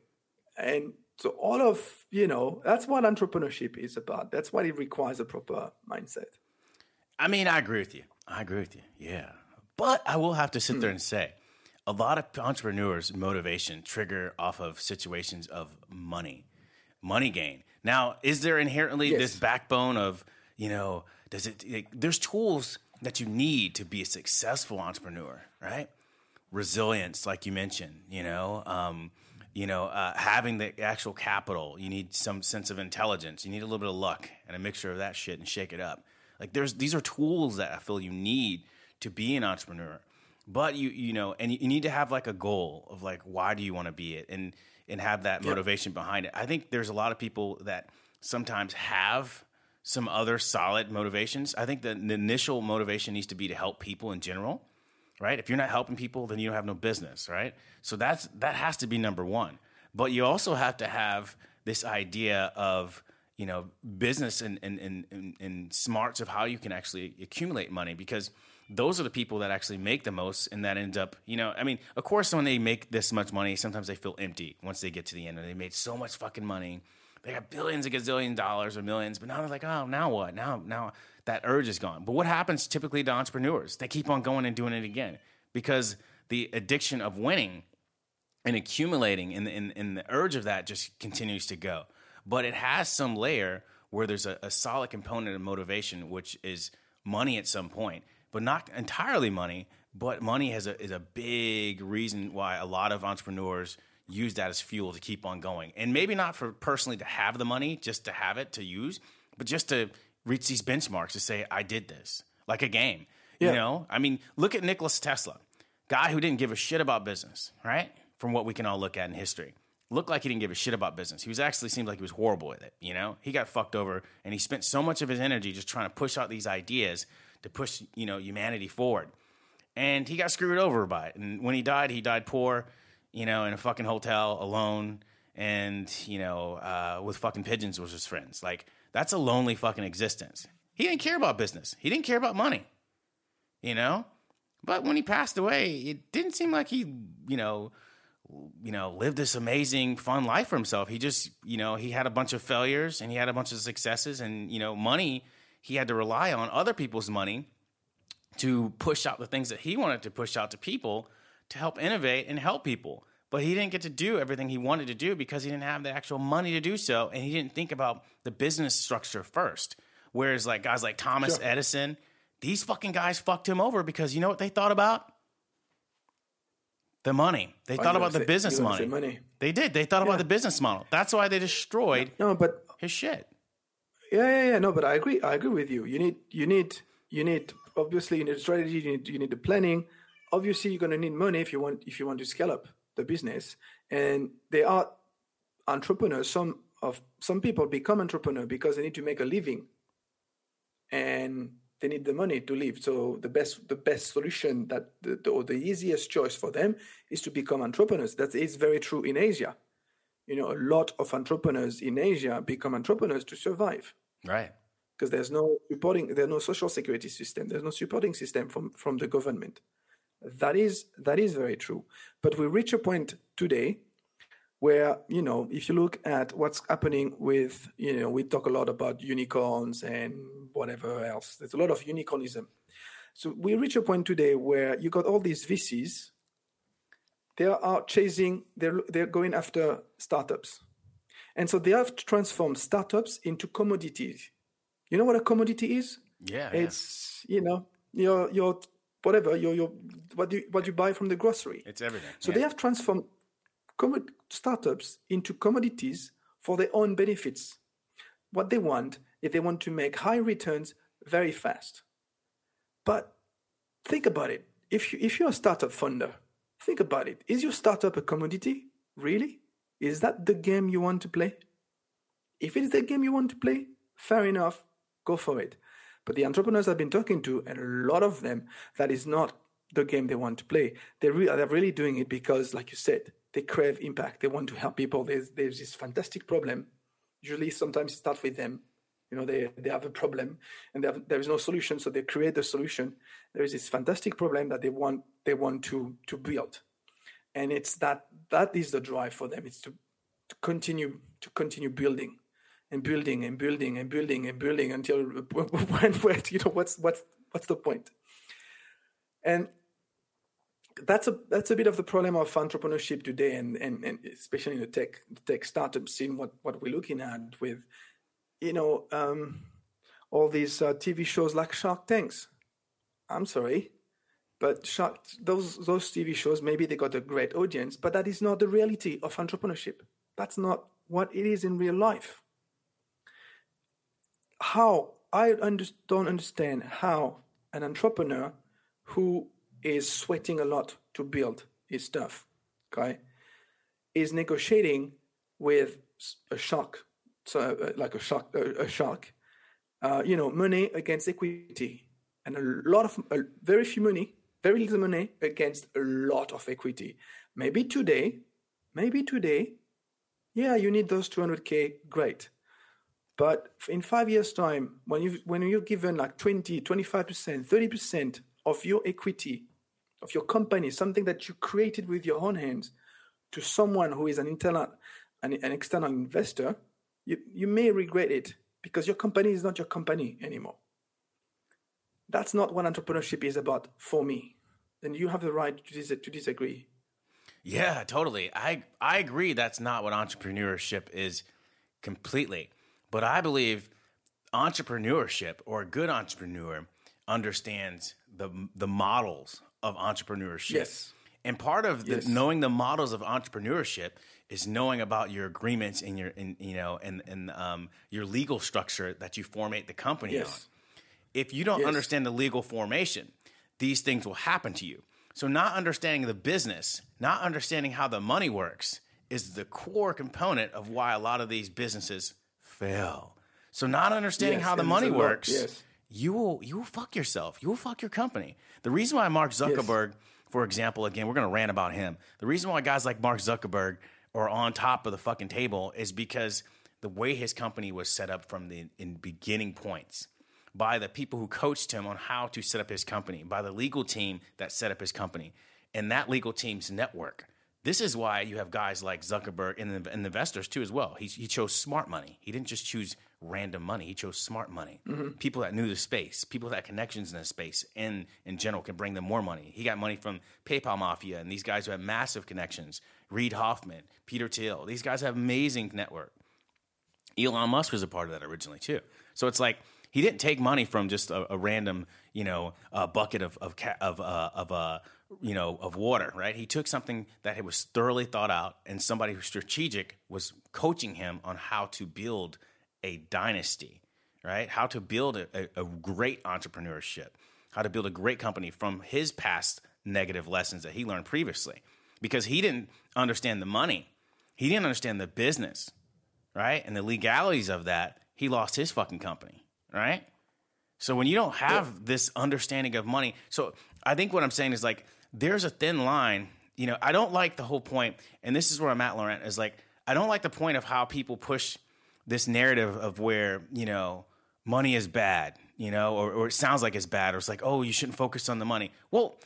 And so all of you know that's what entrepreneurship is about that's what it requires a proper mindset I mean, I agree with you. I agree with you. Yeah. But I will have to sit there and say a lot of entrepreneurs' motivation trigger off of situations of money, money gain. Now, is there inherently this backbone of, you know, does it, like, there's tools that you need to be a successful entrepreneur, right? Resilience, like you mentioned, you know, um, you know, uh, having the actual capital, you need some sense of intelligence. You need a little bit of luck and a mixture of that shit and shake it up. Like there's these are tools that I feel you need to be an entrepreneur. But you you know, and you, need to have like a goal of like why do you want to be it and and have that motivation behind it. I think there's a lot of people that sometimes have some other solid motivations. I think the, the initial motivation needs to be to help people in general, right? If you're not helping people, then you don't have no business, right? So that's that has to be number one. But you also have to have this idea of you know business and and, and, and smarts of how you can actually accumulate money because those are the people that actually make the most and that end up you know i mean of course when they make this much money sometimes they feel empty once they get to the end and they made so much fucking money they got billions and gazillion dollars or millions but now they're like oh now what now now that urge is gone. But what happens typically to entrepreneurs? They keep on going and doing it again because the addiction of winning and accumulating and, and, and the urge of that just continues to go. But it has some layer where there's a, a solid component of motivation which is money at some point but not entirely money but money has a, is a big reason why a lot of entrepreneurs use that as fuel to keep on going. And maybe not for personally to have the money, just to have it to use, but just to reach these benchmarks to say, I did this, like a game. Yeah. You know, I mean, look at Nikola Tesla, guy who didn't give a shit about business, right? From what we can all look at in history. Looked like he didn't give a shit about business. He was actually seemed like he was horrible with it, you know? He got fucked over and he spent so much of his energy just trying to push out these ideas to push, you know, humanity forward. And he got screwed over by it. And when he died, he died poor, you know, in a fucking hotel alone and, you know, uh, with fucking pigeons was his friends. Like, that's a lonely fucking existence. He didn't care about business. He didn't care about money you know. But when he passed away, it didn't seem like he, you know, you know, lived this amazing, fun life for himself. He just, you know, he had a bunch of failures and he had a bunch of successes, and you know, money. He had to rely on other people's money to push out the things that he wanted to push out to people to help innovate and help people. But he didn't get to do everything he wanted to do because he didn't have the actual money to do so, and he didn't think about the business structure first. Whereas, like guys like Thomas Sure. Edison, these fucking guys fucked him over because you know what they thought about? The money. They Oh, thought about the say- business you wanna say money. money. They did. They thought about the business model. That's why they destroyed No, but his shit. Yeah, yeah, yeah. No, but I agree. I agree with you. You need, you need, you need. Obviously, you need strategy. You need, you need the planning. Obviously, you're going to need money if you want, if you want to scale up the business. And they are entrepreneurs. Some of some people become entrepreneur because they need to make a living, and they need the money to live. So the best, the best solution that the, the, or the easiest choice for them is to become entrepreneurs. That is very true in Asia. You know, a lot of entrepreneurs in Asia become entrepreneurs to survive Right. because there's no supporting there's no social security system there's no supporting system from from the government that is that is very true. But we reach a point today where you know if you look at what's happening with you know we talk a lot about unicorns and whatever else. There's a lot of unicornism. So we reach a point today where you got all these VCs they are chasing they're they're going after startups. And so they have to transform startups into commodities. You know what a commodity is? Yeah. yeah. it's you know your your whatever your your what you what you buy from the grocery. It's everything. So yeah. they have transformed commod- startups into commodities for their own benefits. What they want is they want to make high returns very fast. But think about it. If you if you're a startup funder, think about it. Is your startup a commodity? Really? Is that the game you want to play? If it is the game you want to play, fair enough, go for it. But the entrepreneurs I've been talking to, and a lot of them, that is not the game they want to play. They're, re- they're really doing it because, like you said, they crave impact. They want to help people. There's, there's this fantastic problem. Usually, sometimes it starts with them. You know, they, they have a problem and they have, there is no solution, so they create the solution. There is this fantastic problem that they want they want to to build, and it's that that is the drive for them. It's to, to continue to continue building and building and building and building and building until when, when you know what's what's what's the point? And that's a that's a bit of the problem of entrepreneurship today and and, and especially in the tech the tech startup scene what what we're looking at with you know um, all these uh, tv shows like shark tanks. I'm sorry but shark those those tv shows maybe they got a great audience but that is not the reality of entrepreneurship. That's not what it is in real life how I under, don't understand how an entrepreneur who is sweating a lot to build his stuff, okay, is negotiating with a shark, so uh, like a shark, uh, a shark, uh, you know, money against equity, and a lot of uh, very few money, very little money against a lot of equity. Maybe today, maybe today, yeah, you need those 200k, great. But in five years' time, when you when you're given like 20, 25%, 30% of your equity, of your company, something that you created with your own hands, to someone who is an internal an, an external investor, you, you may regret it because your company is not your company anymore. That's not what entrepreneurship is about for me. And you have the right to, dis- to disagree. Yeah, totally. I I agree that's not what entrepreneurship is completely. But I believe entrepreneurship or a good entrepreneur understands the the models of entrepreneurship. Yes. And part of the, Yes. knowing the models of entrepreneurship is knowing about your agreements and your, and, you know, and, and um, your legal structure that you formate the company on if you don't Yes. understand the legal formation, these things will happen to you. So, not understanding the business, not understanding how the money works, is the core component of why a lot of these businesses fail. So, not understanding Yes, how the money works, yes. you will you will fuck yourself. You will fuck your company. The reason why Mark Zuckerberg, for example, again, we're gonna rant about him. The reason why guys like Mark Zuckerberg are on top of the fucking table is because the way his company was set up from the in beginning points by the people who coached him on how to set up his company, by the legal team that set up his company, and that legal team's network. This is why you have guys like Zuckerberg and, the- and investors too as well. He, he chose smart money. He didn't just choose random money. He chose smart money. People that knew the space, people that had connections in the space, and in general can bring them more money. He got money from PayPal Mafia and these guys who have massive connections. Reid Hoffman, Peter Thiel. These guys have amazing network. Elon Musk was a part of that originally too. So it's like he didn't take money from just a, a random, you know, uh, bucket of of ca- of uh, of uh, you know of water, right? He took something that was thoroughly thought out, and somebody who's strategic was coaching him on how to build a dynasty, right? How to build a, a, a great entrepreneurship, how to build a great company from his past negative lessons that he learned previously, because he didn't understand the money, he didn't understand the business right? And the legalities of that, he lost his fucking company, right? So when you don't have this understanding of money, so I think what I'm saying is like there's a thin line. You know, I don't like the whole point, and this is where I'm at, Laurent, is like I don't like the point of how people push this narrative of where, you know, money is bad, you know, or, or it sounds like it's bad, or it's like, oh, you shouldn't focus on the money. Well,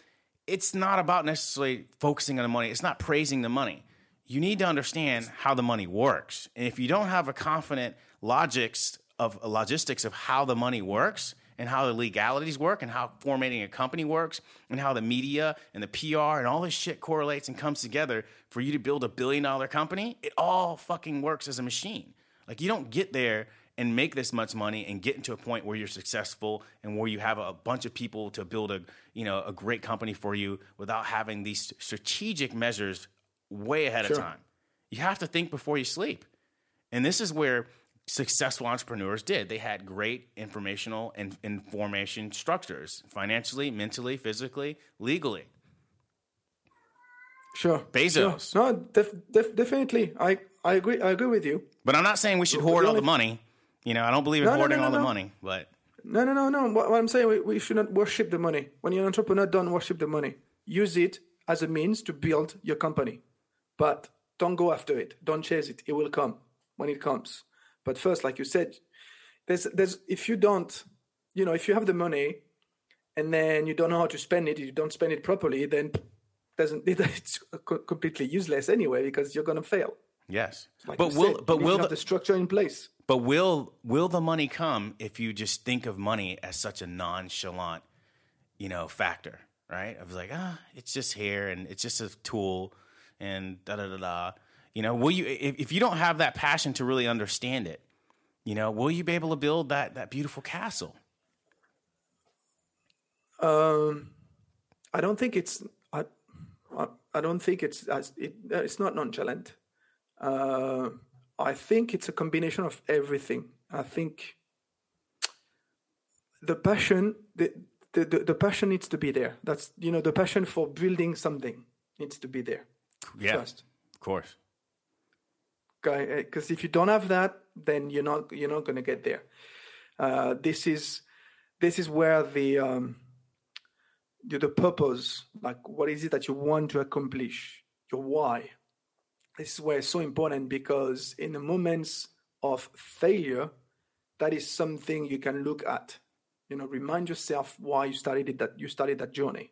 it's not about necessarily focusing on the money. It's not praising the money. You need to understand how the money works. And if you don't have a confident logics of logistics of how the money works and how the legalities work and how formatting a company works and how the media and the PR and all this shit correlates and comes together for you to build a billion dollar company, it all fucking works as a machine. Like you don't get there and make this much money and get into a point where you're successful and where you have a bunch of people to build a you know a great company for you without having these strategic measures way ahead Sure. of time. You have to think before you sleep. And this is where successful entrepreneurs did. They had great informational and information structures, financially, mentally, physically, legally. Sure. Bezos. Sure. No, def, def, definitely. I, I agree. I agree with you. But I'm not saying we should hoard all the money. You know, I don't believe in No, hoarding no, all no, the money, but No, no, no, no. What, what I'm saying, we, we should not worship the money. When you're an entrepreneur, don't worship the money. Use it as a means to build your company, but don't go after it. Don't chase it. It will come when it comes. But first, like you said, there's, there's, if you don't, you know, if you have the money and then you don't know how to spend it, you don't spend it properly, then doesn't it's completely useless anyway because you're gonna fail. yes. Like but will said, but will the, the structure in place? But will will the money come if you just think of money as such a nonchalant, you know, factor, right? I was like, ah, it's just here and it's just a tool and da da da da. You know, will you if, if you don't have that passion to really understand it, you know, will you be able to build that that beautiful castle? Um, I don't think it's. I, I, I don't think it's as it, it's not nonchalant. Uh, I think it's a combination of everything. I think the passion, the, the, the, the passion needs to be there. That's you know the passion for building something needs to be there Yeah, first. of course. Because if you don't have that, then you're not you're not going to get there. Uh, this is this is where the um, the, the purpose, like what is it that you want to accomplish, your why. This is where it's so important because in the moments of failure, that is something you can look at. You know, remind yourself why you started it, that you started that journey,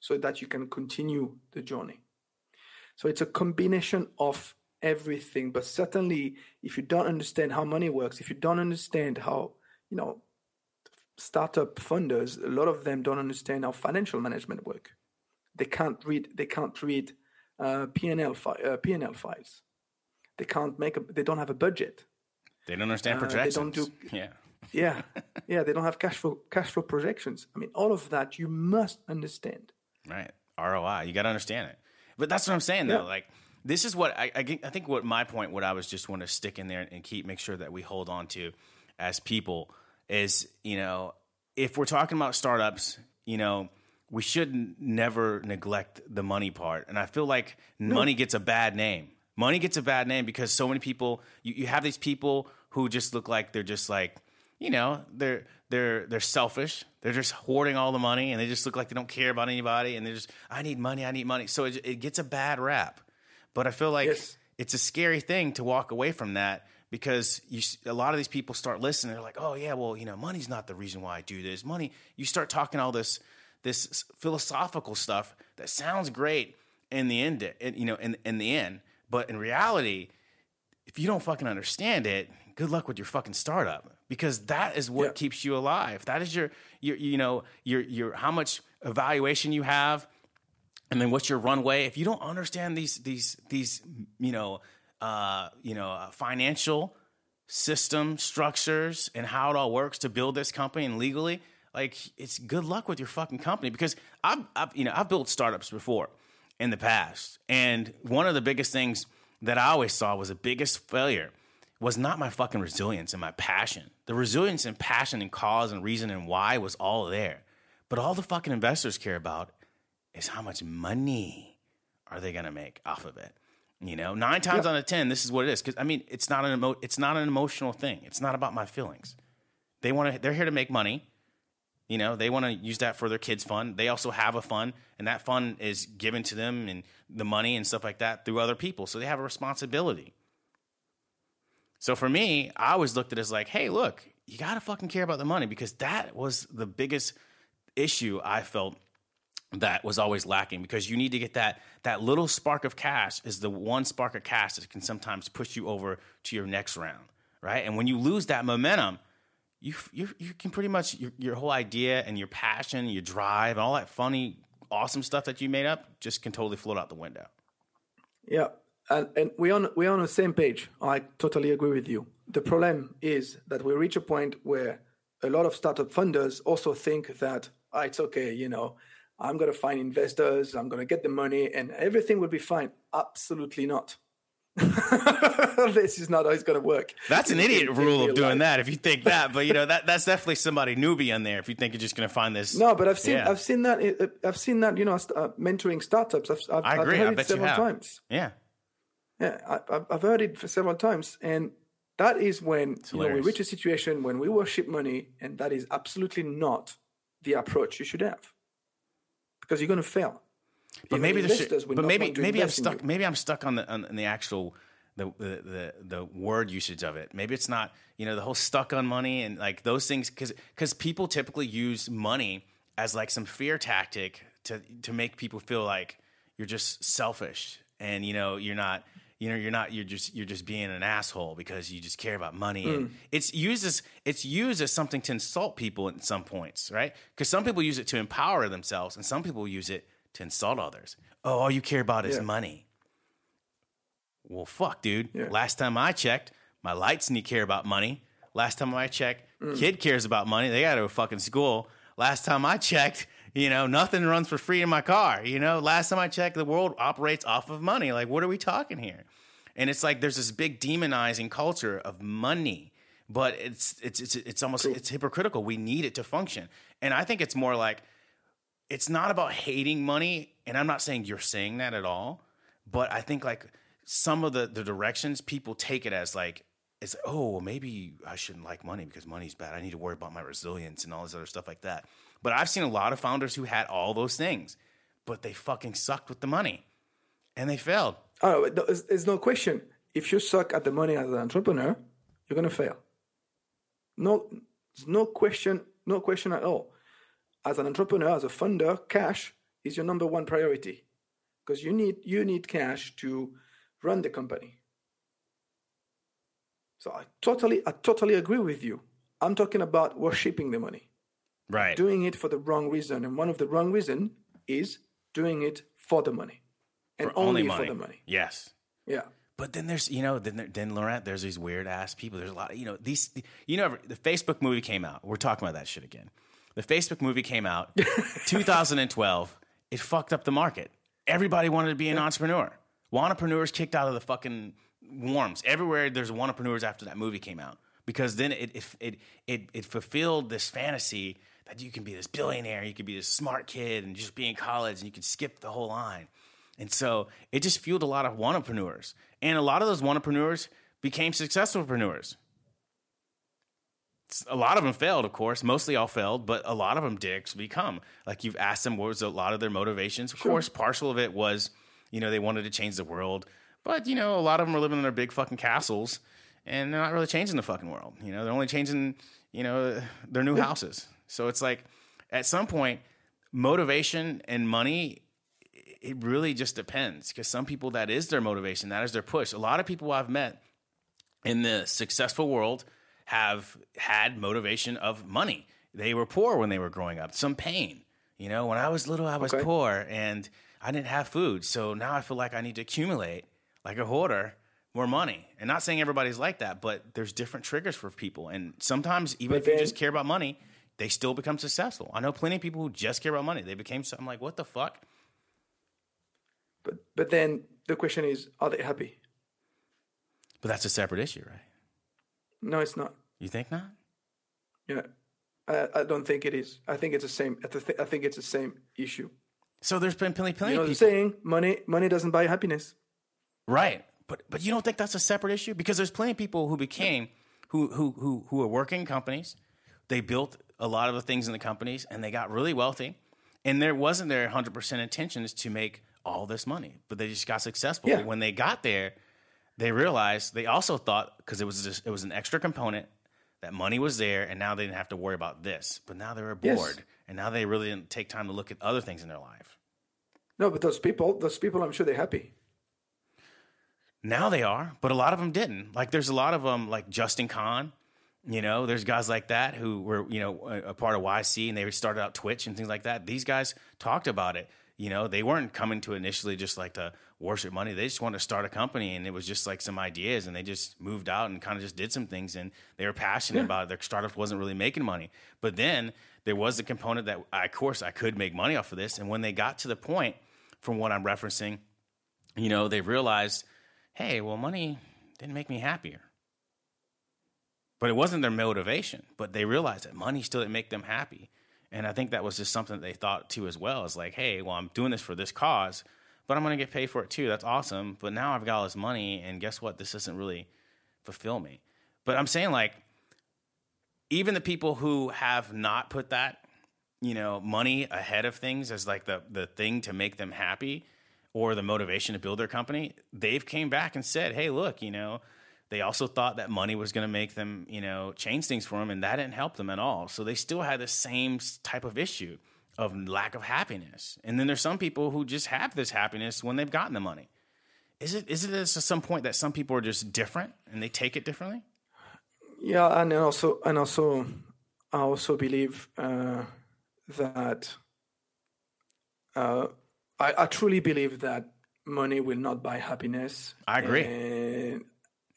so that you can continue the journey. So it's a combination of everything. But certainly, if you don't understand how money works, if you don't understand how, you know, startup funders, a lot of them don't understand how financial management work. They can't read. They can't read uh, P&L fi- uh, P&L files. They can't make a. They don't have a budget. They don't understand Uh, they projections. don't do- yeah. Yeah, yeah. They don't have cash flow cash flow projections. I mean, all of that you must understand. Right. ROI. You got to understand it. But that's what I'm saying though. Yeah. Like this is what I, I, I think what my point, what I was just want to stick in there and keep make sure that we hold on to as people is, you know, if we're talking about startups, you know, we should never neglect the money part. And I feel like money gets a bad name. Money gets a bad name because so many people you, you have these people who just look like they're just like you know they're they're they're selfish they're just hoarding all the money and they just look like they don't care about anybody and they're just i need money i need money so it, it gets a bad rap but i feel like Yes. it's a scary thing to walk away from that because you a lot of these people start listening they're like oh yeah well you know money's not the reason why i do this money you start talking all this this philosophical stuff that sounds great in the end you know in, in the end but in reality if you don't fucking understand it, good luck with your fucking startup because that is what Yeah. keeps you alive. That is your your you know your your how much evaluation you have, and then what's your runway. If you don't understand these these these you know uh, you know uh, financial system structures and how it all works to build this company and legally, like it's good luck with your fucking company because I've, I've you know I've built startups before in the past, and one of the biggest things that I always saw was the biggest failure was not my fucking resilience and my passion. The resilience and passion and cause and reason and why was all there, but all the fucking investors care about is how much money are they going to make off of it. You know, nine times Yeah. out of ten, this is what it is. Because I mean, it's not an emo- it's not an emotional thing. It's not about my feelings. They want to. They're here to make money. You know, they want to use that for their kids' fun. They also have a fund, and that fund is given to them and the money and stuff like that through other people. So they have a responsibility. So for me, I always looked at it as like, hey, look, you got to fucking care about the money because that was the biggest issue I felt that was always lacking because you need to get that that little spark of cash is the one spark of cash that can sometimes push you over to your next round, right? And when you lose that momentum, you you you can pretty much your, your whole idea and your passion, your drive, and all that funny, awesome stuff that you made up just can totally float out the window. Yeah, and and we on we're on the same page. I totally agree with you. The problem is that we reach a point where a lot of startup funders also think that ah, it's okay, you know, I'm gonna find investors, I'm gonna get the money, and everything will be fine. Absolutely not. this is not how it's gonna work. That's an idiot in- rule of doing life. that if you think that, but you know that that's definitely somebody newbie in there if you think you're just going to find this. No, but I've seen Yeah. I've seen that uh, I've seen that you know uh, mentoring startups. I've, I've, I I've heard I it bet you several have. times. Yeah, Yeah, I, I've- I've heard it for several times, and that is when you know, we reach a situation when we worship money, and that is absolutely not the approach you should have, because you're going to fail. but maybe should, investors but maybe maybe I'm stuck. Maybe I'm stuck on the on, the actual the, the the the word usage of it. Maybe it's not you know the whole stuck on money and like those things because because people typically use money as like some fear tactic to to make people feel like you're just selfish and you know you're not you know you're not you're just you're just being an asshole because you just care about money. Mm. and it's used as it's used as something to insult people at some points right? Because some people use it to empower themselves and some people use it to insult others. Oh all you care about is money. Well fuck dude. Yeah. last time i checked my lights need care about money. Last time i checked Mm. kid cares about money. They got to go fucking school. Last time i checked you know nothing runs for free in my car you know? Last time i checked the world operates off of money. Like what are we talking here? And it's like there's this big demonizing culture of money but it's it's it's, it's almost it's hypocritical. We need it to function. And i think it's more like it's not about hating money and i'm not saying you're saying that at all but i think like some of the the directions people take it as like it's oh well maybe i shouldn't like money because money's bad. I need to worry about my resilience and all this other stuff like that but i've seen a lot of founders who had all those things but they fucking sucked with the money and they failed Oh, there's, no question. If you suck at the money as an entrepreneur, you're going to fail. No, there's no question, no question at all. As an entrepreneur, as a funder, cash is your number one priority because you need you need cash to run the company. So I totally, I totally agree with you. I'm talking about worshipping the money, right doing it for the wrong reason, and one of the wrong reason is doing it for the money, and For only, only money for the money. yes Yeah. But then there's, you know, then there- then Laurent, there's these weird ass people. There's a lot of, you know, these, you know, the Facebook movie came out. We're talking about that shit again. The Facebook movie came out 2012, it fucked up the market. Everybody wanted to be an entrepreneur. Entrepreneurs kicked out of the fucking warms. Everywhere there's entrepreneurs after that movie came out because then it it it it, it fulfilled this fantasy that you can be this billionaire, you could be this smart kid and just be in college and you could skip the whole line. And so it just fueled a lot of entrepreneurs. And a lot of those entrepreneurs became successful entrepreneurs. A lot of them failed, of course. Mostly all failed, but a lot of them did become. Like you've asked them what was a lot of their motivations. Of course, partial of it was, you know, they wanted to change the world. But, you know, a lot of them are living in their big fucking castles and they're not really changing the fucking world. You know, they're only changing, you know, their new houses. So it's like at some point, motivation and money, it really just depends. Because some people, that is their motivation, that is their push. A lot of people I've met in the successful world have had motivation of money. They were poor when they were growing up, some pain. You know, when I was little, I was Okay. poor and I didn't have food. So now I feel like I need to accumulate, like a hoarder, more money. And not saying everybody's like that, but there's different triggers for people. And sometimes, even But if you just care about money, they still become successful. I know plenty of people who just care about money. They became I'm like, what the fuck? But but then the question is, are they happy? But that's a separate issue, right? No, it's not. You think not? Yeah, I, I don't think it is. I think it's the same. I th- I think it's the same issue. So there's been plenty, plenty You know of the people. saying, money money doesn't buy happiness. Right. But but you don't think that's a separate issue? Because there's plenty of people who became who who who who are working companies. They built a lot of the things in the companies and they got really wealthy. And there wasn't their 100% intentions to make all this money, but they just got successful. Yeah. When they got there, they realized they also thought because it was just, it was an extra component that money was there and now they didn't have to worry about this. But now they were Yes. bored and now they really didn't take time to look at other things in their life. No, but those people, those people, I'm sure they're happy. Now they are, but a lot of them didn't. Like there's a lot of them, like Justin Kan. You know, there's guys like that who were you know a, a part of YC and they started out Twitch and things like that. These guys talked about it. You know, they weren't coming to initially just like to worship money. They just wanted to start a company and it was just like some ideas and they just moved out and kind of just did some things and they were passionate about it. Their startup wasn't really making money. But then there was the component that I, of course I could make money off of this. And when they got to the point from what I'm referencing, you know, they realized, hey, well, money didn't make me happier. But it wasn't their motivation. But they realized that money still didn't make them happy. And I think that was just something that they thought too as well. It's like, hey, well, I'm doing this for this cause, but I'm going to get paid for it too. That's awesome. But now I've got all this money, and guess what? This doesn't really fulfill me. But I'm saying, like, even the people who have not put that, you know, money ahead of things as like the the thing to make them happy or the motivation to build their company, they've came back and said, "Hey, look, you know, they also thought that money was going to make them, you know, change things for them, and that didn't help them at all. So they still had the same type of issue of lack of happiness. And then there's some people who just have this happiness when they've gotten the money. Is it is it at some point that some people are just different and they take it differently? Yeah, and also, and also, I also believe uh, that uh, I, I truly believe that money will not buy happiness. I agree. and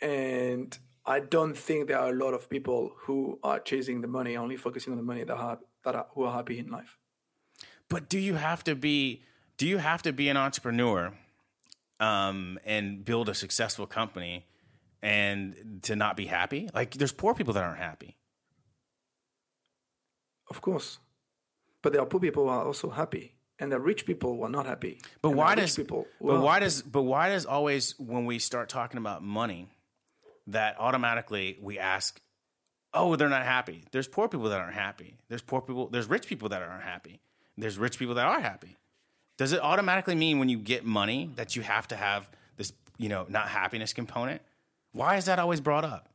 and I don't think there are a lot of people who are chasing the money, only focusing on the money that are that are who are happy in life. But do you have to be do you have to be an entrepreneur um, and build a successful company and to not be happy? Like there's poor people that aren't happy. Of course, but there are poor people who are also happy, and there are rich people who are not happy. But why does people? but why does but why does always when we start talking about money that automatically we ask oh they're not happy. There's poor people that aren't happy. There's poor people there's rich people that aren't happy. There's rich people that are happy. Does it automatically mean when you get money that you have to have this, you know, not happiness component? Why is that always brought up?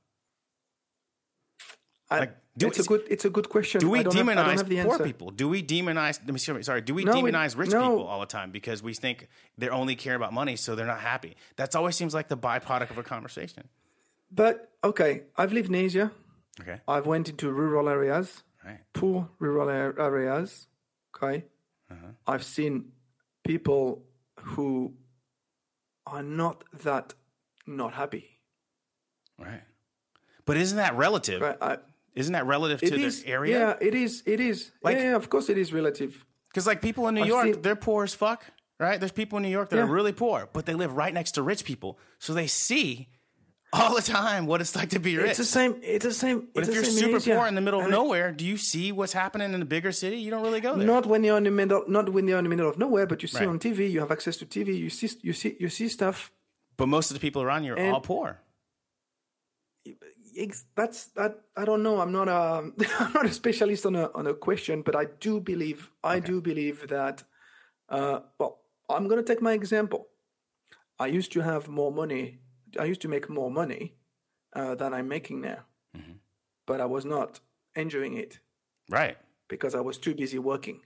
I- like, do- it's a good it's a good question. Do we I don't have- I don't demonize have the poor answer. people? Do we demonize? let me see, Sorry, do we No, we- demonize rich no. people all the time because we think they only care about money, so they're not happy? That's always seems like the byproduct of a conversation. But okay, I've lived in Asia. Okay, I've went into rural areas, right. poor rural areas. Okay, Uh-huh. I've seen people who are not that not happy. Right. But isn't that relative? Right? I, Isn't that relative to is the area? Yeah, it is. It is. Like- yeah, yeah, of course it is relative. Because like people in New I've York, seen- they're poor as fuck, right? There's people in New York that are really poor, but they live right next to rich people, so they see all the time what it's like to be rich. It's the same. It's the same. but if you're super Asia. poor in the middle of nowhere, do you see what's happening in the bigger city? You don't really go there. Not when you're in the middle. Not when you're in the middle of nowhere, but you see Right. on TV. You have access to TV. You see. You see. You see stuff. But most of the people around you are And- all poor. That's that. I don't know. I'm not a. I'm not a specialist on a on a question, but I do believe. I do believe that. Uh, well, I'm gonna take my example. I used to have more money. I used to make more money uh, than I'm making now, Mm-hmm. but I was not enjoying it. Right. because I was too busy working.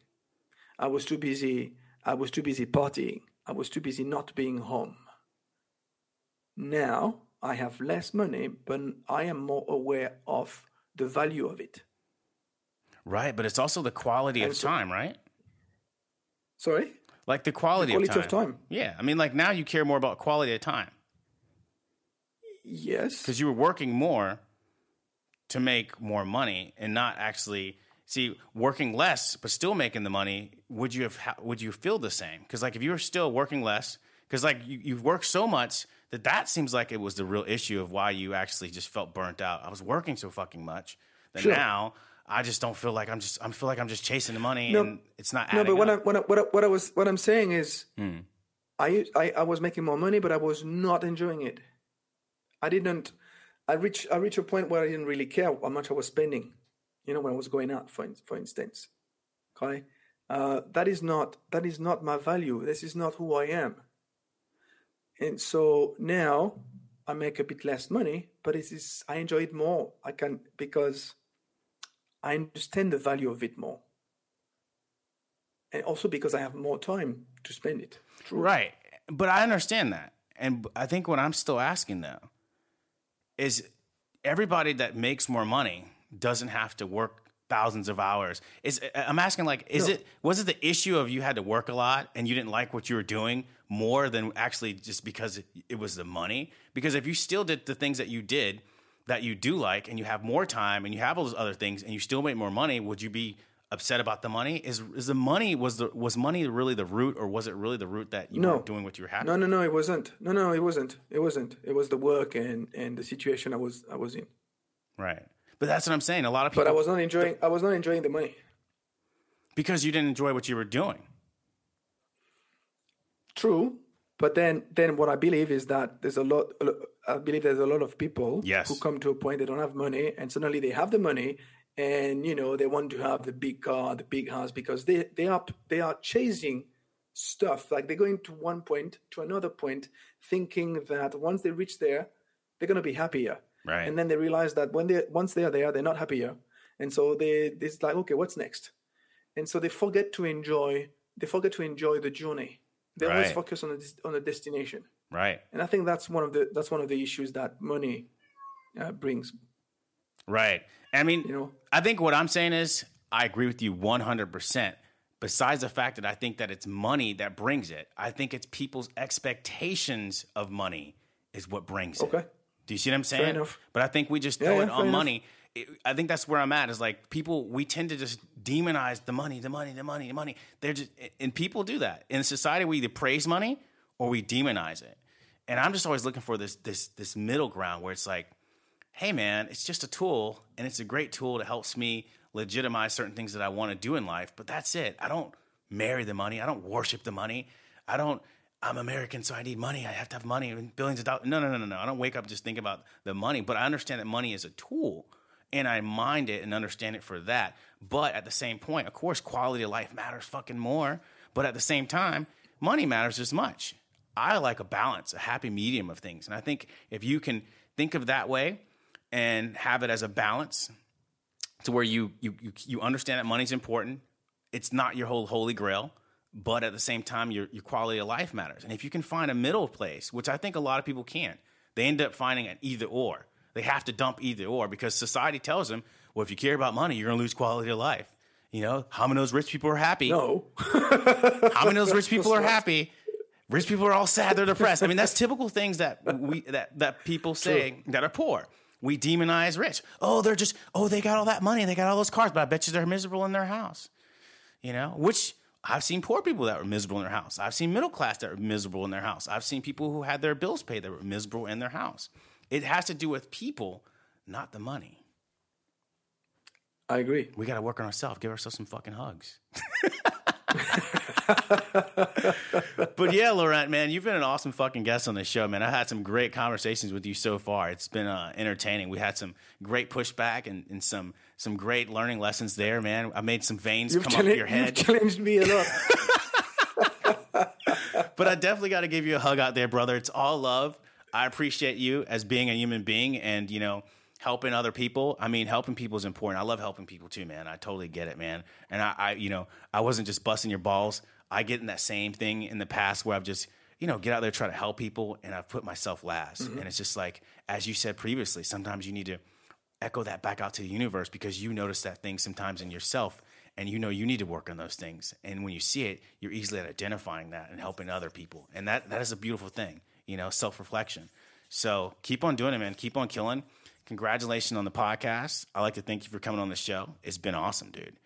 I was too busy. I was too busy partying. I was too busy not being home. Now I have less money, but I am more aware of the value of it. Right. But it's also the quality of so- time, right? Sorry? Like the quality, quality of, of time. time. Yeah. I mean, like now you care more about quality of time Yes. because you were working more to make more money and not actually see working less but still making the money. Would you have? Would you feel the same? Because like if you were still working less, because like you, you've worked so much that that seems like it was the real issue of why you actually just felt burnt out. I was working so fucking much that Sure. now. I just don't feel like I'm just. I feel like I'm just chasing the money, No. and it's not. No, but what I, what I, what I, what I was what I'm saying is, Hmm. I, I I was making more money, but I was not enjoying it. I didn't. I reached I reached a point where I didn't really care how much I was spending. You know, when I was going out, for in- for instance. Okay, uh, that is not that is not my value. This is not who I am. And so now I make a bit less money, but it is I enjoy it more. I can because I understand the value of it more and also because I have more time to spend it. True. Right. But I understand that. And I think what I'm still asking though is everybody that makes more money doesn't have to work thousands of hours. Is I'm asking like is No. it was it the issue of you had to work a lot and you didn't like what you were doing more than actually just because it, it was the money? Because if you still did the things that you did that you do like and you have more time and you have all those other things and you still make more money, would you be upset about the money? Is is the money was the was money really the root or was it really the root that you No. weren't doing what you were happy? No, no, no, it wasn't. No, no, it wasn't. It wasn't. It was the work and and the situation I was I was in. Right. But that's what I'm saying. A lot of people But I was not enjoying. I was not enjoying the money. because you didn't enjoy what you were doing. True. But then, then what I believe is that there's a lot. I believe there's a lot of people Yes. who come to a point they don't have money, and suddenly they have the money, and you know they want to have the big car, the big house, because they they are they are chasing stuff. Like they're going to one point to another point, thinking that once they reach there, they're gonna be happier. Right. And then they realize that when they once they are there, they're not happier, and so they it's like okay, what's next? And so they forget to enjoy. They forget to enjoy the journey. They always focus on the on a destination, Right. and I think that's one of the that's one of the issues that money uh, brings. Right. I mean, You know? I think what I'm saying is I agree with you 100%. Besides the fact that I think that it's money that brings it, I think it's people's expectations of money is what brings Okay. it. Do you see what I'm saying? enough. But I think we just Yeah, throw yeah, it on enough. money. It- I think that's where I'm at. Is like people we tend to just demonize the money, the money, the money, the money. They're just and people do that in society. We either praise money or we demonize it. And I'm just always looking for this this this middle ground where it's like, hey man, it's just a tool and it's a great tool that helps me legitimize certain things that I want to do in life. But that's it. I don't marry the money. I don't worship the money. I don't. I'm American, so I need money. I have to have money and billions of dollars. No, no, no, no, no. I don't wake up just thinking about the money, but I understand that money is a tool and I mind it and understand it for that. But at the same point, of course, quality of life matters fucking more. But at the same time, money matters as much. I like a balance, a happy medium of things. And I think if you can think of that way and have it as a balance to where you you you, you understand that money's important, it's not your whole holy grail, but at the same time your your quality of life matters. And if you can find a middle place, which I think a lot of people can't, they end up finding an either or. They have to dump either or because society tells them, well, if you care about money, you're gonna lose quality of life. You know, how many of those rich people are happy? No, How many of those rich people are happy? Rich people are all sad. They're depressed. I mean, that's typical things that we that that people say that are poor. We demonize rich. Oh, they're just oh they got all that money, they got all those cars, but I bet you they're miserable in their house. You know, which I've seen poor people that were miserable in their house. I've seen middle class that were miserable in their house. I've seen people who had their bills paid that were miserable in their house. It has to do with people, not the money. I agree. We got to work on ourselves. Give ourselves some fucking hugs. but yeah, Laurent, man, you've been an awesome fucking guest on this show, man. I've had some great conversations with you so far. It's been uh, entertaining. We had some great pushback and, and some some great learning lessons there, man. I made some veins You've, come up your head. you've challenged me a lot. but I definitely got to give you a hug out there, brother. It's all love. I appreciate you as being a human being and, you know, helping other people. I mean, helping people is important. I love helping people too, man. I totally get it, man. And I, I you know, I wasn't just busting your balls. I get in that same thing in the past where I've just, you know, get out there, try to help people, and I've put myself last. Mm-hmm. And it's just like, as you said previously, sometimes you need to echo that back out to the universe because you notice that thing sometimes in yourself and you know you need to work on those things. And when you see it you're easily at identifying that and helping other people. And that that is a beautiful thing you know self-reflection. So keep on doing it man. Keep on killing. Congratulations on the podcast. I like to thank you for coming on the show. It's been awesome dude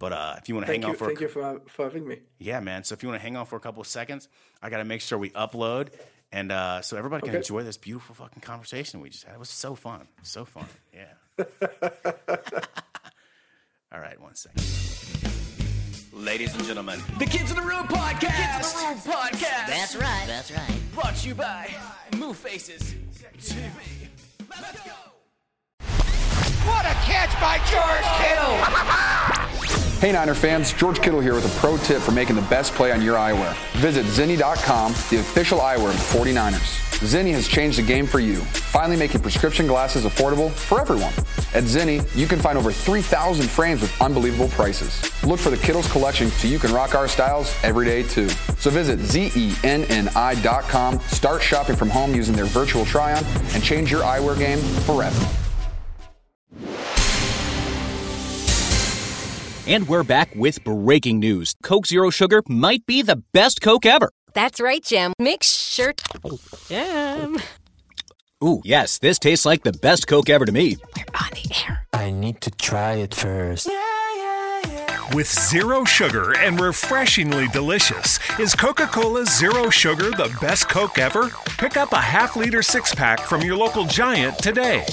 but uh, if you want to hang Thank on you, for a thank you for, for having me. yeah, man. So if you want to hang on for a couple of seconds, I got to make sure we upload, and uh, so everybody can Okay. enjoy this beautiful fucking conversation we just had. It was so fun, so fun. Yeah. All right, one second. Ladies and gentlemen, the Kids in the Room podcast. Kids in the Room podcast. That's right. That's right. Brought to you by Move Faces TV. Let's go. What a catch by George Kittle! Hey Niner fans, George Kittle here with a pro tip for making the best play on your eyewear. Visit Zenni.com, the official eyewear of the 49ers. Zenni has changed the game for you, finally making prescription glasses affordable for everyone. At Zenni, you can find over 3,000 frames with unbelievable prices. Look for the Kittles collection so you can rock our styles every day too. So visit zenni.com, start shopping from home using their virtual try-on, and change your eyewear game forever. And we're back with breaking news. Coke Zero Sugar might be the best Coke ever. That's right, Jim. Make sure. Jim. Ooh, yes, this tastes like the best Coke ever to me. We're on the air. I need to try it first. With zero sugar and refreshingly delicious, is Coca Cola Zero Sugar the best Coke ever? Pick up a half liter six pack from your local giant today.